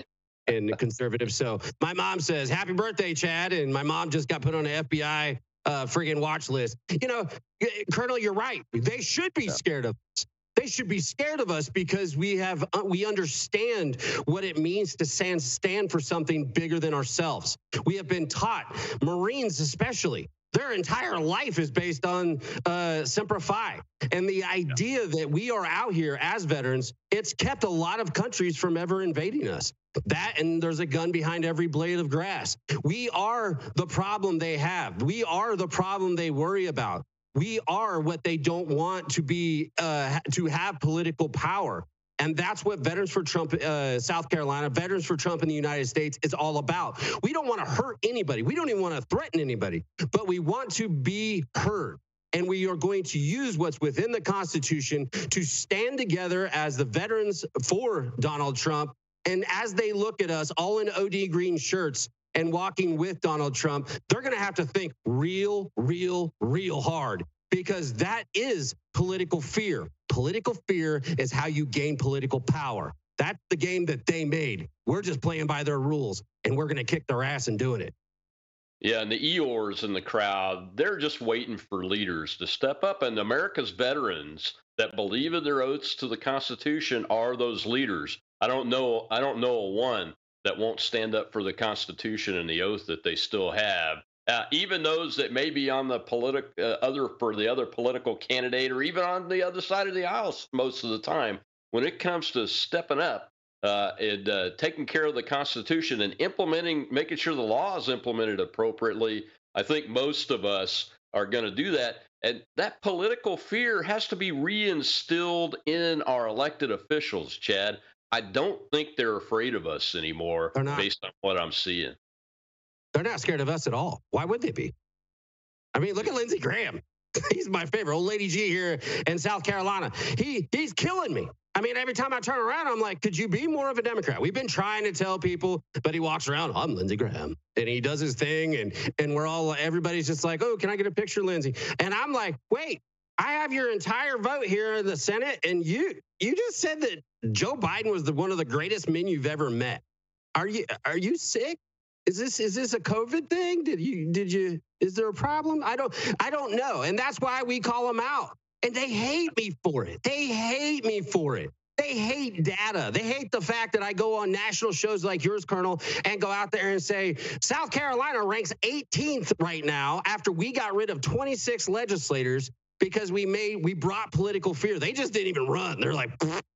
and conservative. So my mom says, Happy birthday, Chad. And my mom just got put on the FBI uh, friggin' watch list. You know, Colonel, you're right. They should be scared of us. They should be scared of us because we have uh, we understand what it means to stand stand for something bigger than ourselves. We have been taught, Marines especially, their entire life is based on uh, Semper Fi. And the idea that we are out here as veterans, it's kept a lot of countries from ever invading us. That and there's a gun behind every blade of grass. We are the problem they have. We are the problem they worry about we are what they don't want to be uh, to have political power. And that's what Veterans for Trump, uh, South Carolina, Veterans for Trump in the United States is all about. We don't want to hurt anybody. We don't even want to threaten anybody, but we want to be heard. And we are going to use what's within the Constitution to stand together as the veterans for Donald Trump. And as they look at us all in OD green shirts, and walking with Donald Trump, they're going to have to think real, real, real hard because that is political fear. Political fear is how you gain political power. That's the game that they made. We're just playing by their rules and we're going to kick their ass in doing it. Yeah, and the Eeyores in the crowd, they're just waiting for leaders to step up. And America's veterans that believe in their oaths to the Constitution are those leaders. I don't know. I don't know a one that won't stand up for the Constitution and the oath that they still have. Uh, even those that may be on the political uh, other for the other political candidate or even on the other side of the aisle most of the time when it comes to stepping up uh, and uh, taking care of the constitution and implementing making sure the law is implemented appropriately i think most of us are going to do that and that political fear has to be reinstilled in our elected officials chad I don't think they're afraid of us anymore they're not. based on what I'm seeing. They're not scared of us at all. Why would they be? I mean, look at Lindsey Graham. he's my favorite. Old Lady G here in South Carolina. He he's killing me. I mean, every time I turn around, I'm like, could you be more of a Democrat? We've been trying to tell people, but he walks around, I'm Lindsey Graham. And he does his thing, and and we're all everybody's just like, oh, can I get a picture, Lindsey? And I'm like, wait, I have your entire vote here in the Senate, and you you just said that Joe Biden was the one of the greatest men you've ever met. Are you are you sick? Is this is this a COVID thing? Did you did you is there a problem? I don't I don't know. And that's why we call them out. And they hate me for it. They hate me for it. They hate data. They hate the fact that I go on national shows like yours, Colonel, and go out there and say South Carolina ranks 18th right now after we got rid of 26 legislators because we made we brought political fear. They just didn't even run. They're like,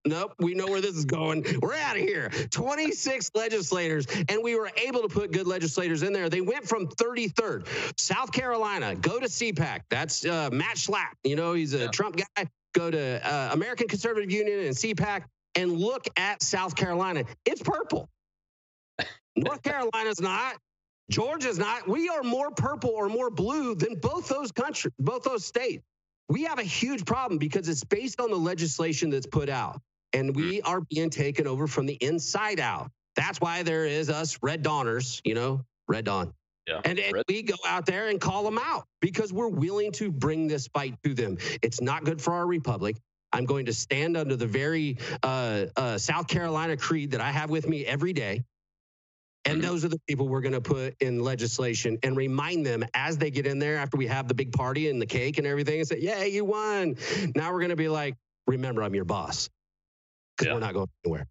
nope, we know where this is going. We're out of here. 26 legislators, and we were able to put good legislators in there. They went from 33rd. South Carolina, go to CPAC. That's uh, Matt Schlapp. You know, he's a yeah. Trump guy. Go to uh, American Conservative Union and CPAC and look at South Carolina. It's purple. North Carolina's not. Georgia's not. We are more purple or more blue than both those countries, both those states we have a huge problem because it's based on the legislation that's put out and we mm. are being taken over from the inside out. That's why there is us red dawners, you know, red dawn. Yeah, and, and we go out there and call them out because we're willing to bring this fight to them. It's not good for our republic. I'm going to stand under the very uh, uh, South Carolina creed that I have with me every day. And mm-hmm. those are the people we're going to put in legislation and remind them as they get in there after we have the big party and the cake and everything and say, yeah, you won. Now we're going to be like, remember, I'm your boss because yeah. we're not going anywhere.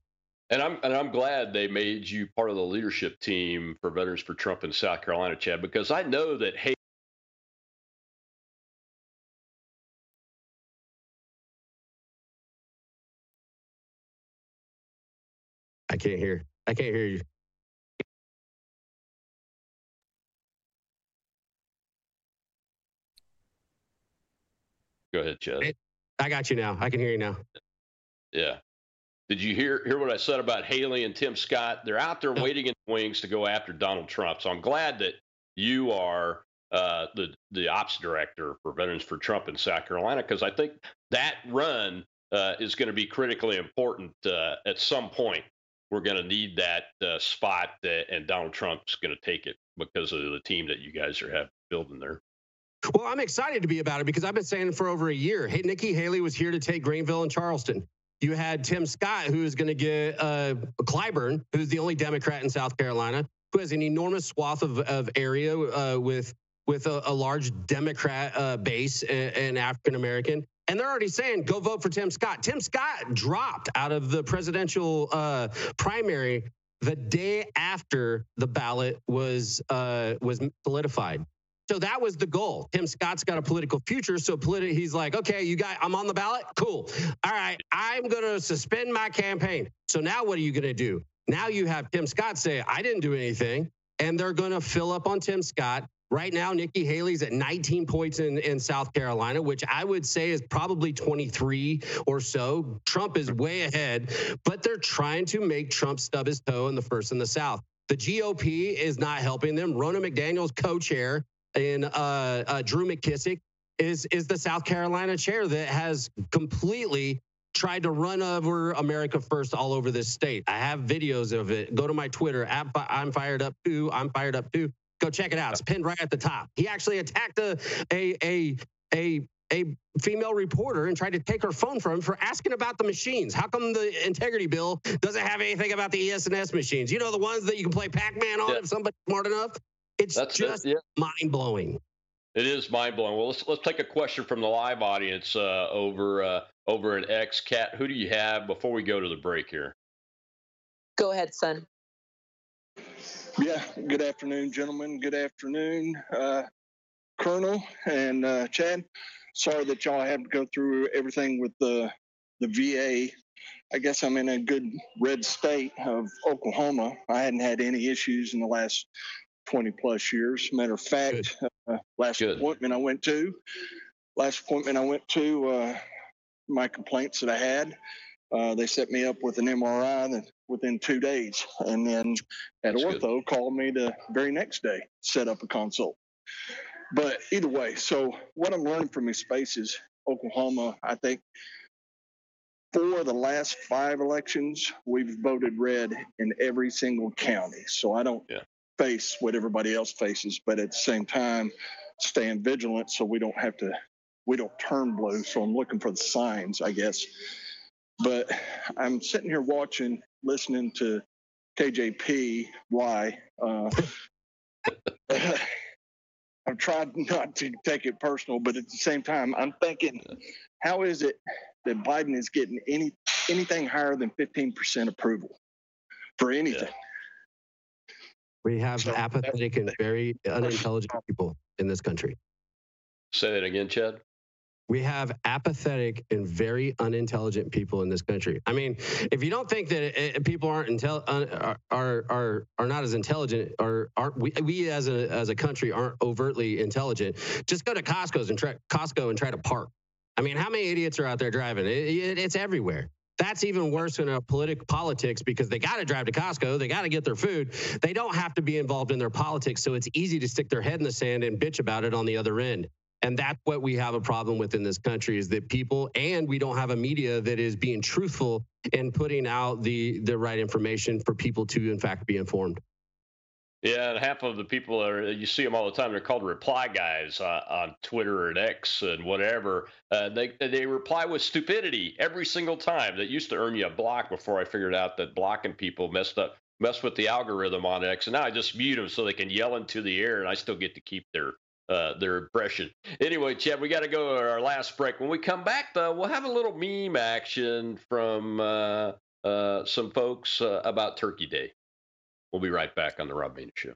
And I'm and I'm glad they made you part of the leadership team for Veterans for Trump in South Carolina, Chad, because I know that hey. I can't hear. I can't hear you. Go ahead, Chad. I got you now. I can hear you now. Yeah. Did you hear hear what I said about Haley and Tim Scott? They're out there waiting in the wings to go after Donald Trump. So I'm glad that you are uh, the the ops director for Veterans for Trump in South Carolina because I think that run uh, is going to be critically important uh, at some point. We're going to need that uh, spot, and Donald Trump's going to take it because of the team that you guys are have building there. Well, I'm excited to be about it because I've been saying for over a year. Hey, Nikki Haley was here to take Greenville and Charleston. You had Tim Scott, who is going to get uh, Clyburn, who's the only Democrat in South Carolina, who has an enormous swath of, of area uh, with with a, a large Democrat uh, base and, African American. And they're already saying, go vote for Tim Scott. Tim Scott dropped out of the presidential uh, primary the day after the ballot was uh, was solidified. So that was the goal. Tim Scott's got a political future. So politi- he's like, okay, you got, I'm on the ballot. Cool. All right. I'm going to suspend my campaign. So now what are you going to do? Now you have Tim Scott say, I didn't do anything. And they're going to fill up on Tim Scott. Right now, Nikki Haley's at 19 points in, in South Carolina, which I would say is probably 23 or so. Trump is way ahead, but they're trying to make Trump stub his toe in the first in the South. The GOP is not helping them. Ronna McDaniel's co chair in uh, uh, Drew McKissick is is the South Carolina chair that has completely tried to run over America First all over this state. I have videos of it. Go to my Twitter. I'm fired up too. I'm fired up too. Go check it out. It's pinned right at the top. He actually attacked a a a a a female reporter and tried to take her phone from him for asking about the machines. How come the integrity bill doesn't have anything about the ES&S machines? You know, the one's that you can play Pac-Man on yeah. if somebody's smart enough? It's That's just yeah. mind blowing. It is mind blowing. Well, let's let's take a question from the live audience uh, over uh, over at X Cat. Who do you have before we go to the break here? Go ahead, son. Yeah. Good afternoon, gentlemen. Good afternoon, uh, Colonel and uh, Chad. Sorry that y'all had to go through everything with the the VA. I guess I'm in a good red state of Oklahoma. I hadn't had any issues in the last 20 plus years. Matter of fact, uh, last Good. appointment I went to, last appointment I went to, uh, my complaints that I had, uh, they set me up with an MRI within two days, and then at That's ortho good. called me the very next day, set up a consult. but either way, so what I'm learning from these spaces, Oklahoma, I think for the last five elections, we've voted red in every single county. So I don't yeah. Face what everybody else faces, but at the same time, staying vigilant so we don't have to, we don't turn blue. So I'm looking for the signs, I guess. But I'm sitting here watching, listening to KJP. Uh, I've tried not to take it personal, but at the same time, I'm thinking, how is it that Biden is getting any anything higher than 15% approval for anything? We have so, apathetic and very unintelligent people in this country. Say that again, Chad we have apathetic and very unintelligent people in this country. I mean, if you don't think that it, people aren't intel uh, are, are are not as intelligent or aren't we, we as a as a country aren't overtly intelligent, just go to Costco's and try Costco and try to park. I mean, how many idiots are out there driving? It, it, it's everywhere. That's even worse in a politic politics because they got to drive to Costco, they got to get their food. They don't have to be involved in their politics, so it's easy to stick their head in the sand and bitch about it on the other end. And that's what we have a problem with in this country is that people, and we don't have a media that is being truthful and putting out the the right information for people to, in fact, be informed. Yeah, and half of the people are you see them all the time. They're called reply guys uh, on Twitter and X and whatever. Uh, they they reply with stupidity every single time. That used to earn you a block before I figured out that blocking people messed up messed with the algorithm on X. And now I just mute them so they can yell into the air, and I still get to keep their uh, their impression. Anyway, Chad, we got to go to our last break. When we come back, though, we'll have a little meme action from uh, uh, some folks uh, about Turkey Day. We'll be right back on the Rob Maness Show.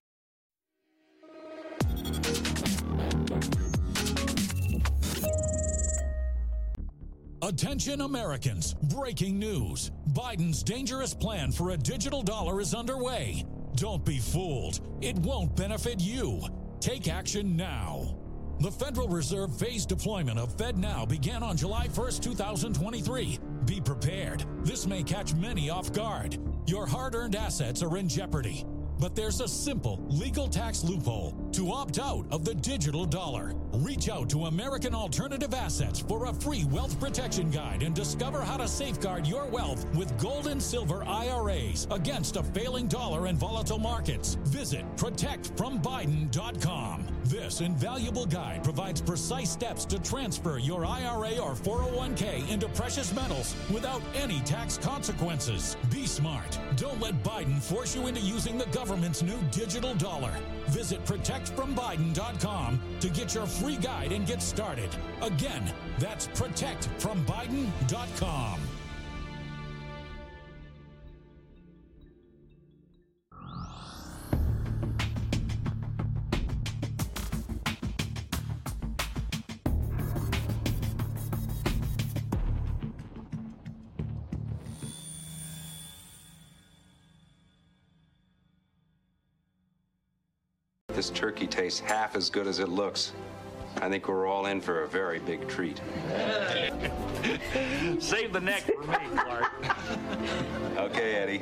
Attention Americans, breaking news. Biden's dangerous plan for a digital dollar is underway. Don't be fooled. It won't benefit you. Take action now. The Federal Reserve phased deployment of FedNow began on July 1st, 2023. Be prepared. This may catch many off guard. Your hard earned assets are in jeopardy. But there's a simple legal tax loophole to opt out of the digital dollar. Reach out to American Alternative Assets for a free wealth protection guide and discover how to safeguard your wealth with gold and silver IRAs against a failing dollar and volatile markets. Visit protectfrombiden.com. This invaluable guide provides precise steps to transfer your IRA or 401k into precious metals without any tax consequences. Be smart. Don't let Biden force you into using the government's new digital dollar. Visit protectfrombiden.com to get your free guide and get started. Again, that's protectfrombiden.com. this turkey tastes half as good as it looks. I think we're all in for a very big treat. Save the neck for me, Clark. okay, Eddie.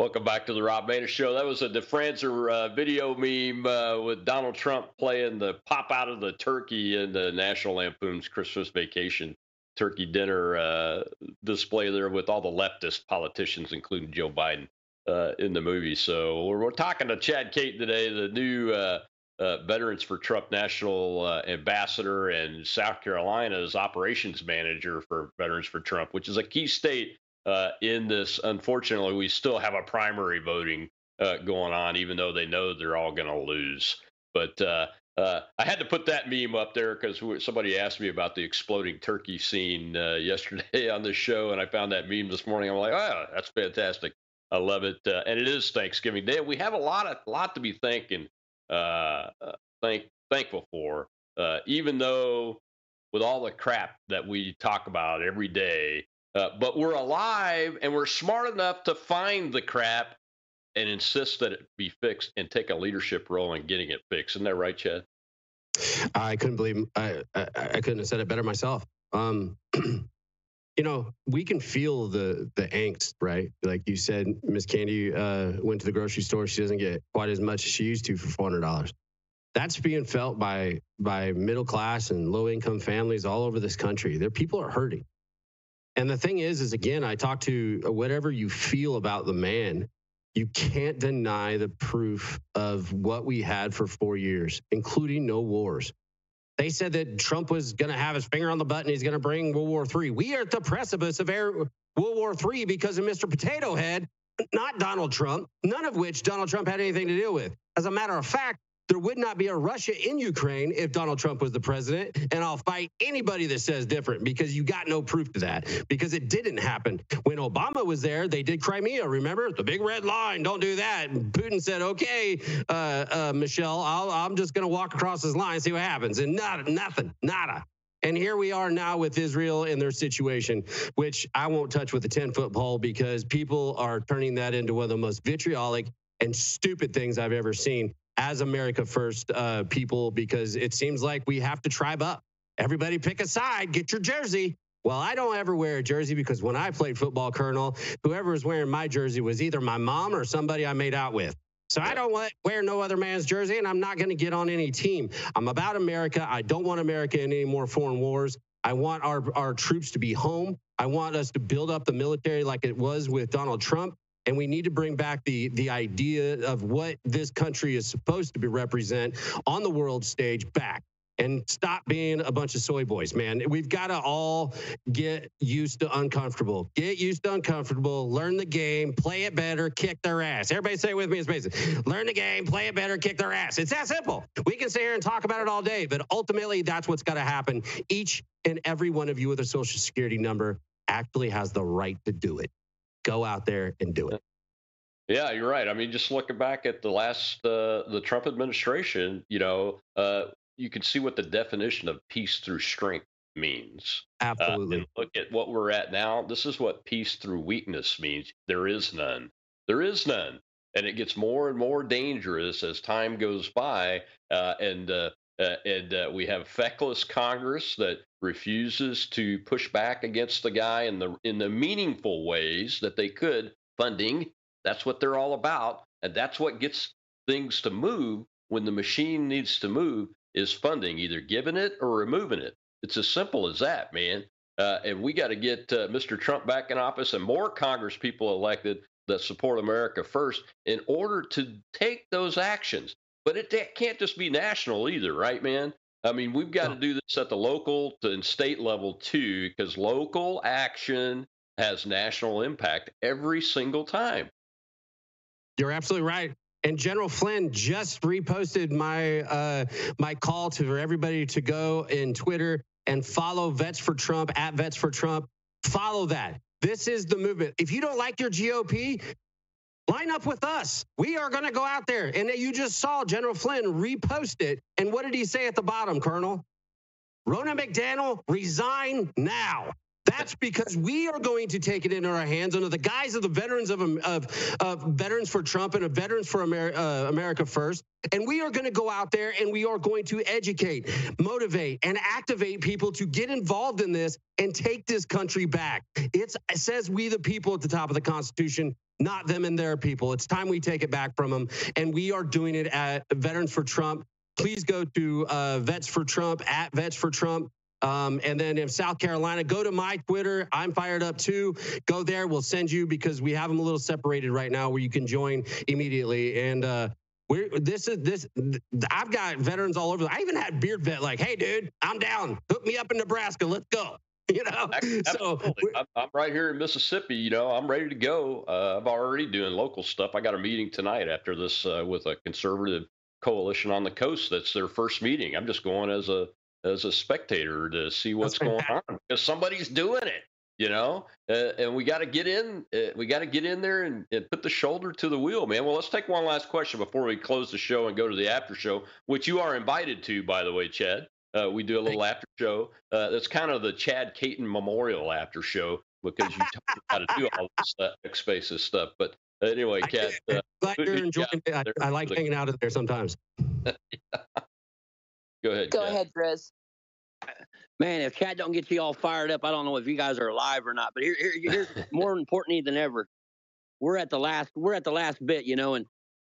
Welcome back to the Rob Maness Show. That was a DeFrancer uh, video meme uh, with Donald Trump playing the pop out of the turkey in the National Lampoon's Christmas Vacation turkey dinner uh, display there with all the leftist politicians, including Joe Biden, uh, in the movie. So we're, we're, talking to Chad Caton today, the new uh, uh, Veterans for Trump National Ambassador and South Carolina's operations manager for Veterans for Trump, which is a key state uh, in this. Unfortunately, we still have a primary voting uh, going on, even though they know they're all going to lose. But uh, uh, I had to put that meme up there because somebody asked me about the exploding turkey scene uh, yesterday on the show, and I found that meme this morning. I'm like, oh, that's fantastic. I love it, uh, and it is Thanksgiving Day. We have a lot of lot to be thanking, thank thankful for. even though with all the crap that we talk about every day. Uh, but we're alive and we're smart enough to find the crap and insist that it be fixed and take a leadership role in getting it fixed. Isn't that right, Chad? I couldn't believe I, I, I couldn't have said it better myself. Um, you know, we can feel the the angst, right? Like you said, Miss Candy uh, went to the grocery store. She doesn't get quite as much as she used to for four hundred dollars. That's being felt by by middle class and low income families all over this country. Their people are hurting. And the thing is, is again, I talk to uh, whatever you feel about the man, you can't deny the proof of what we had for four years, including no wars. They said that Trump was going to have his finger on the button. He's going to bring World War III. We are at the precipice of air, World War III because of Mr. Potato Head, not Donald Trump, none of which Donald Trump had anything to do with. As a matter of fact, there would not be a Russia in Ukraine if Donald Trump was the president. And I'll fight anybody that says different because you got no proof to that because it didn't happen. When Obama was there, they did Crimea. Remember the big red line? Don't do that. And Putin said, "Okay, uh, uh, Michelle, i am just going to walk across this line, and see what happens." And nada, nothing, nada. And here we are now with Israel and their situation, which I won't touch with a 10 foot pole because people are turning that into one of the most vitriolic and stupid things I've ever seen as America First uh, people because it seems like we have to tribe up. Everybody pick a side, get your jersey. Well, I don't ever wear a jersey because when I played football, Colonel, whoever was wearing my jersey was either my mom or somebody I made out with. So I don't wear no other man's jersey, and I'm not going to get on any team. I'm about America. I don't want America in any more foreign wars. I want our, our troops to be home. I want us to build up the military like it was with Donald Trump and we need to bring back the the idea of what this country is supposed to be represent on the world stage back and stop being a bunch of soy boys, man. We've got to all get used to uncomfortable. Get used to uncomfortable, learn the game, play it better, kick their ass. Everybody say it with me, it's basic. Learn the game, play it better, kick their ass. It's that simple. We can sit here and talk about it all day, but ultimately that's what's got to happen. Each and every one of you with a social security number actually has the right to do it go out there and do it. Yeah, you're right. I mean, just looking back at the last uh, the Trump administration, you know, uh, you can see what the definition of peace through strength means. Absolutely. Uh, look at what we're at now. This is what peace through weakness means. There is none. There is none, and it gets more and more dangerous as time goes by. Uh, and uh, and uh, we have feckless Congress that refuses to push back against the guy in the in the meaningful ways that they could. Funding, that's what they're all about, and that's what gets things to move when the machine needs to move is funding, either giving it or removing it. It's as simple as that, man. Uh, and we got to get uh, Mr. Trump back in office and more Congress people elected that support America first in order to take those actions. But it can't just be national either, right, man? I mean, we've got to do this at the local and state level too, because local action has national impact every single time. You're absolutely right. And General Flynn just reposted my uh, my call to for everybody to go in Twitter and follow Vets for Trump at Vets for Trump. Follow that. This is the movement. If you don't like your GOP, Line up with us. We are going to go out there. And you just saw General Flynn repost it. And what did he say at the bottom, Colonel? Ronna McDaniel, resign now. That's because we are going to take it into our hands under the guise of the veterans of, of, of Veterans for Trump and of Veterans for uh, America First. And we are going to go out there and we are going to educate, motivate, and activate people to get involved in this and take this country back. It's, it says we the people at the top of the Constitution not them and their people. It's time we take it back from them. And we are doing it at Veterans for Trump. Please go to uh, Vets for Trump, at Vets for Trump. Um, and then in South Carolina, go to my Twitter. I'm fired up too. Go there. We'll send you because we have them a little separated right now where you can join immediately. And uh, we're this is this. I've got veterans all over. I even had Beard Vet like, hey, dude, I'm down. Hook me up in Nebraska. Let's go. you know. So I'm, I'm, right here in Mississippi. You know, I'm ready to go. Uh, I'm already doing local stuff. I got a meeting tonight after this uh, with a conservative coalition on the coast. That's their first meeting. I'm just going as a as a spectator to see what's going on because somebody's doing it. You know, uh, and we got to get in. Uh, we got to get in there and, and put the shoulder to the wheel, man. Well, let's take one last question before we close the show and go to the after show, which you are invited to, by the way, Chad. Uh, we do a little after show. Uh, that's kind of the Chad Caton Memorial after show because you taught me how to do all this uh, Spaces stuff. But anyway, Cat. Uh, glad you're enjoying it. I, I like hanging out in there sometimes. Go ahead. Go Kat. ahead, Driz. Man, if Chad don't get you all fired up, I don't know if you guys are alive or not. But here, here here's more importantly than ever. We're at the last. We're at the last bit, you know, and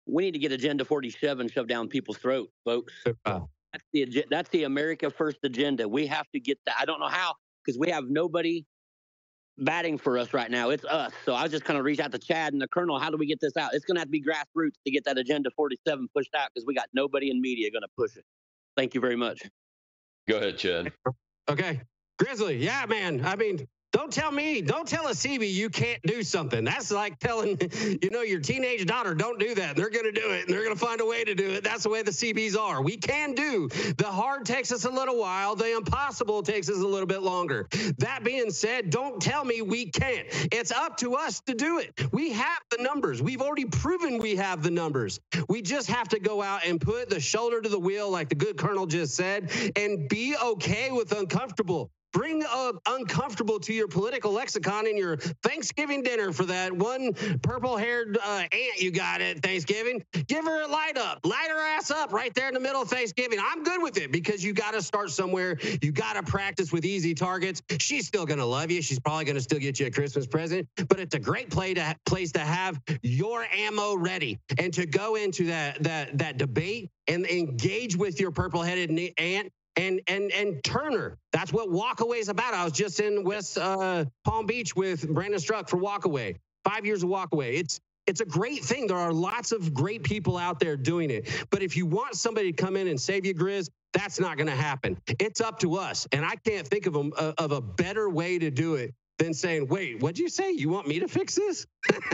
we need to get Agenda 47 shoved down people's throats, folks. Uh. That's the agen- that's the America First agenda. We have to get that. I don't know how because we have nobody batting for us right now. It's us. So I was just kind of reach out to Chad and the Colonel. How do we get this out? It's going to have to be grassroots to get that Agenda 47 pushed out because we got nobody in media going to push it. Thank you very much. Go ahead, Chad. Okay. Grizzly, yeah, man. I mean, don't tell me, don't tell a Seabee you can't do something. That's like telling, you know, your teenage daughter, don't do that. They're going to do it and they're going to find a way to do it. That's the way the Seabees are. We can do. The hard takes us a little while, the impossible takes us a little bit longer. That being said, don't tell me we can't. It's up to us to do it. We have the numbers. We've already proven we have the numbers. We just have to go out and put the shoulder to the wheel, like the good Colonel just said, and be okay with uncomfortable. Bring uh, uncomfortable to your political lexicon in your Thanksgiving dinner for that one purple haired uh, aunt you got at Thanksgiving. Give her a light up, light her ass up right there in the middle of Thanksgiving. I'm good with it because you got to start somewhere. You got to practice with easy targets. She's still going to love you. She's probably going to still get you a Christmas present, but it's a great play to, place to have your ammo ready and to go into that, that, that debate and engage with your purple headed aunt and and and Turner. That's what Walkaway is about. I was just in West uh, Palm Beach with Brandon Straka for Walkaway. Five years of Walkaway. It's it's a great thing. There are lots of great people out there doing it. But if you want somebody to come in and save you, Grizz, that's not going to happen. It's up to us. And I can't think of a, of a better way to do it than saying, wait, what'd you say? You want me to fix this?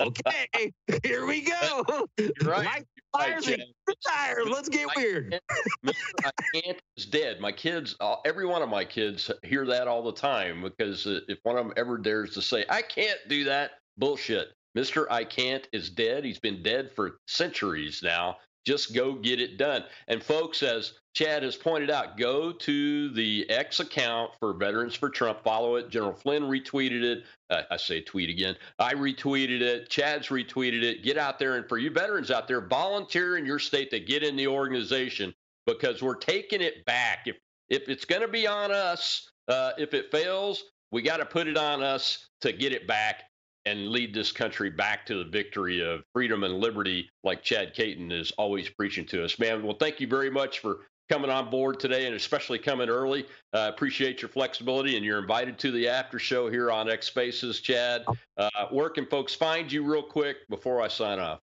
okay, here we go. right. Like Right, tires Chad. and. Let's get weird. Mr. I can't is dead. My kids, all- every one of my kids hear that all the time because uh, if one of them ever dares to say, I can't do that, bullshit. Mr. I can't is dead. He's been dead for centuries now. Just go get it done. And folks, as Chad has pointed out, go to the X account for Veterans for Trump. Follow it. General Flynn retweeted it. Uh, I say tweet again. I retweeted it. Chad's retweeted it. Get out there. And for you veterans out there, volunteer in your state to get in the organization because we're taking it back. If if it's going to be on us, uh, if it fails, we got to put it on us to get it back and lead this country back to the victory of freedom and liberty, like Chad Caton is always preaching to us. Man, well, thank you very much for coming on board today and especially coming early. Uh, appreciate your flexibility and you're invited to the after show here on X Spaces, Chad. Uh, where can folks find you real quick before I sign off?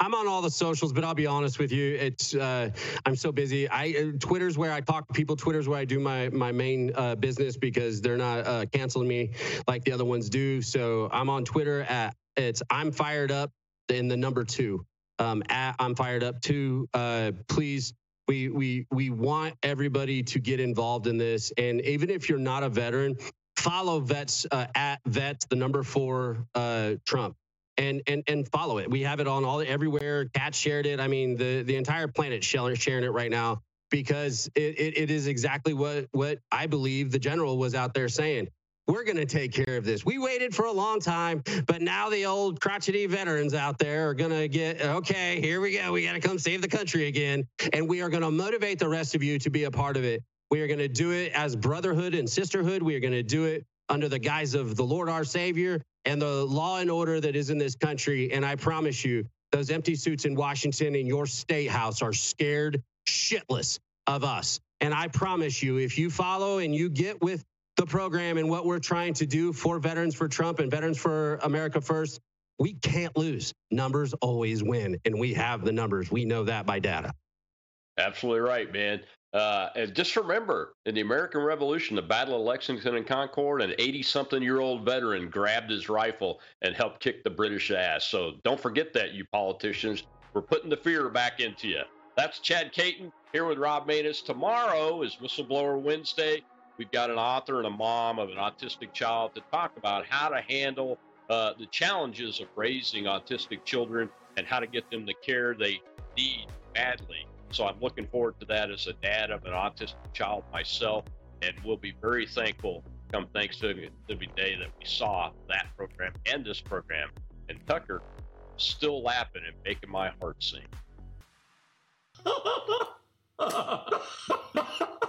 I'm on all the socials, but I'll be honest with you, it's uh, I'm so busy. I uh, Twitter's where I talk to people. Twitter's where I do my my main uh, business because they're not uh, canceling me like the other ones do. So I'm on Twitter at it's I'm fired up in the number two. Um, at I'm fired up two. Uh, please. We, we we want everybody to get involved in this, and even if you're not a veteran, follow vets uh, at vets the number four uh, Trump and and and follow it. We have it on all everywhere. Cat shared it. I mean, the the entire planet sharing sharing it right now because it, it, it is exactly what what I believe the general was out there saying. We're going to take care of this. We waited for a long time, but now the old crotchety veterans out there are going to get okay. Here we go. We got to come save the country again, and we are going to motivate the rest of you to be a part of it. We are going to do it as brotherhood and sisterhood. We are going to do it under the guise of the Lord our Savior and the law and order that is in this country. And I promise you, those empty suits in Washington and your state house are scared shitless of us. And I promise you, if you follow and you get with the program and what we're trying to do for Veterans for Trump and Veterans for America First, we can't lose. Numbers always win, and we have the numbers. We know that by data. Absolutely right, man. Uh, and just remember, in the American Revolution, the Battle of Lexington and Concord, an 80 something year old veteran grabbed his rifle and helped kick the British ass. So don't forget that, you politicians. We're putting the fear back into you. That's Chad Caton here with Rob Maness. Tomorrow is Whistleblower Wednesday. We've got an author and a mom of an autistic child to talk about how to handle uh, the challenges of raising autistic children and how to get them the care they need badly So I'm looking forward to that as a dad of an autistic child myself, and we'll be very thankful come Thanksgiving Day that we saw that program and this program. And Tucker still laughing and making my heart sing.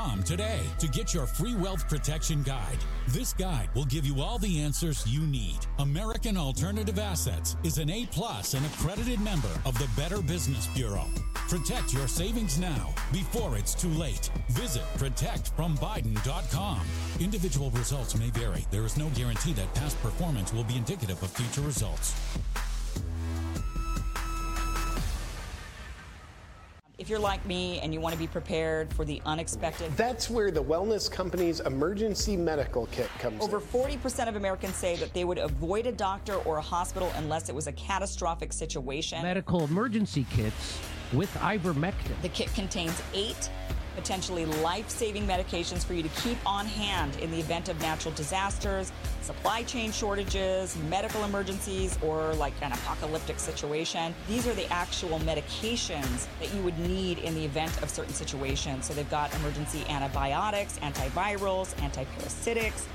today to get your free wealth protection guide. This guide will give you all the answers you need. American Alternative Assets is an A plus and accredited member of the Better Business Bureau. Protect your savings now before it's too late. Visit protectfrombiden.com. Individual results may vary. There is no guarantee that past performance will be indicative of future results. If you're like me and you want to be prepared for the unexpected, That's where the Wellness Company's emergency medical kit comes in. over in. 40% of Americans say that they would avoid a doctor or a hospital unless it was a catastrophic situation. medical emergency kits with ivermectin. The kit contains eight potentially life saving medications for you to keep on hand in the event of natural disasters, supply chain shortages, medical emergencies, or like an apocalyptic situation. These are the actual medications that you would need in the event of certain situations. So they've got emergency antibiotics, antivirals, antiparasitics.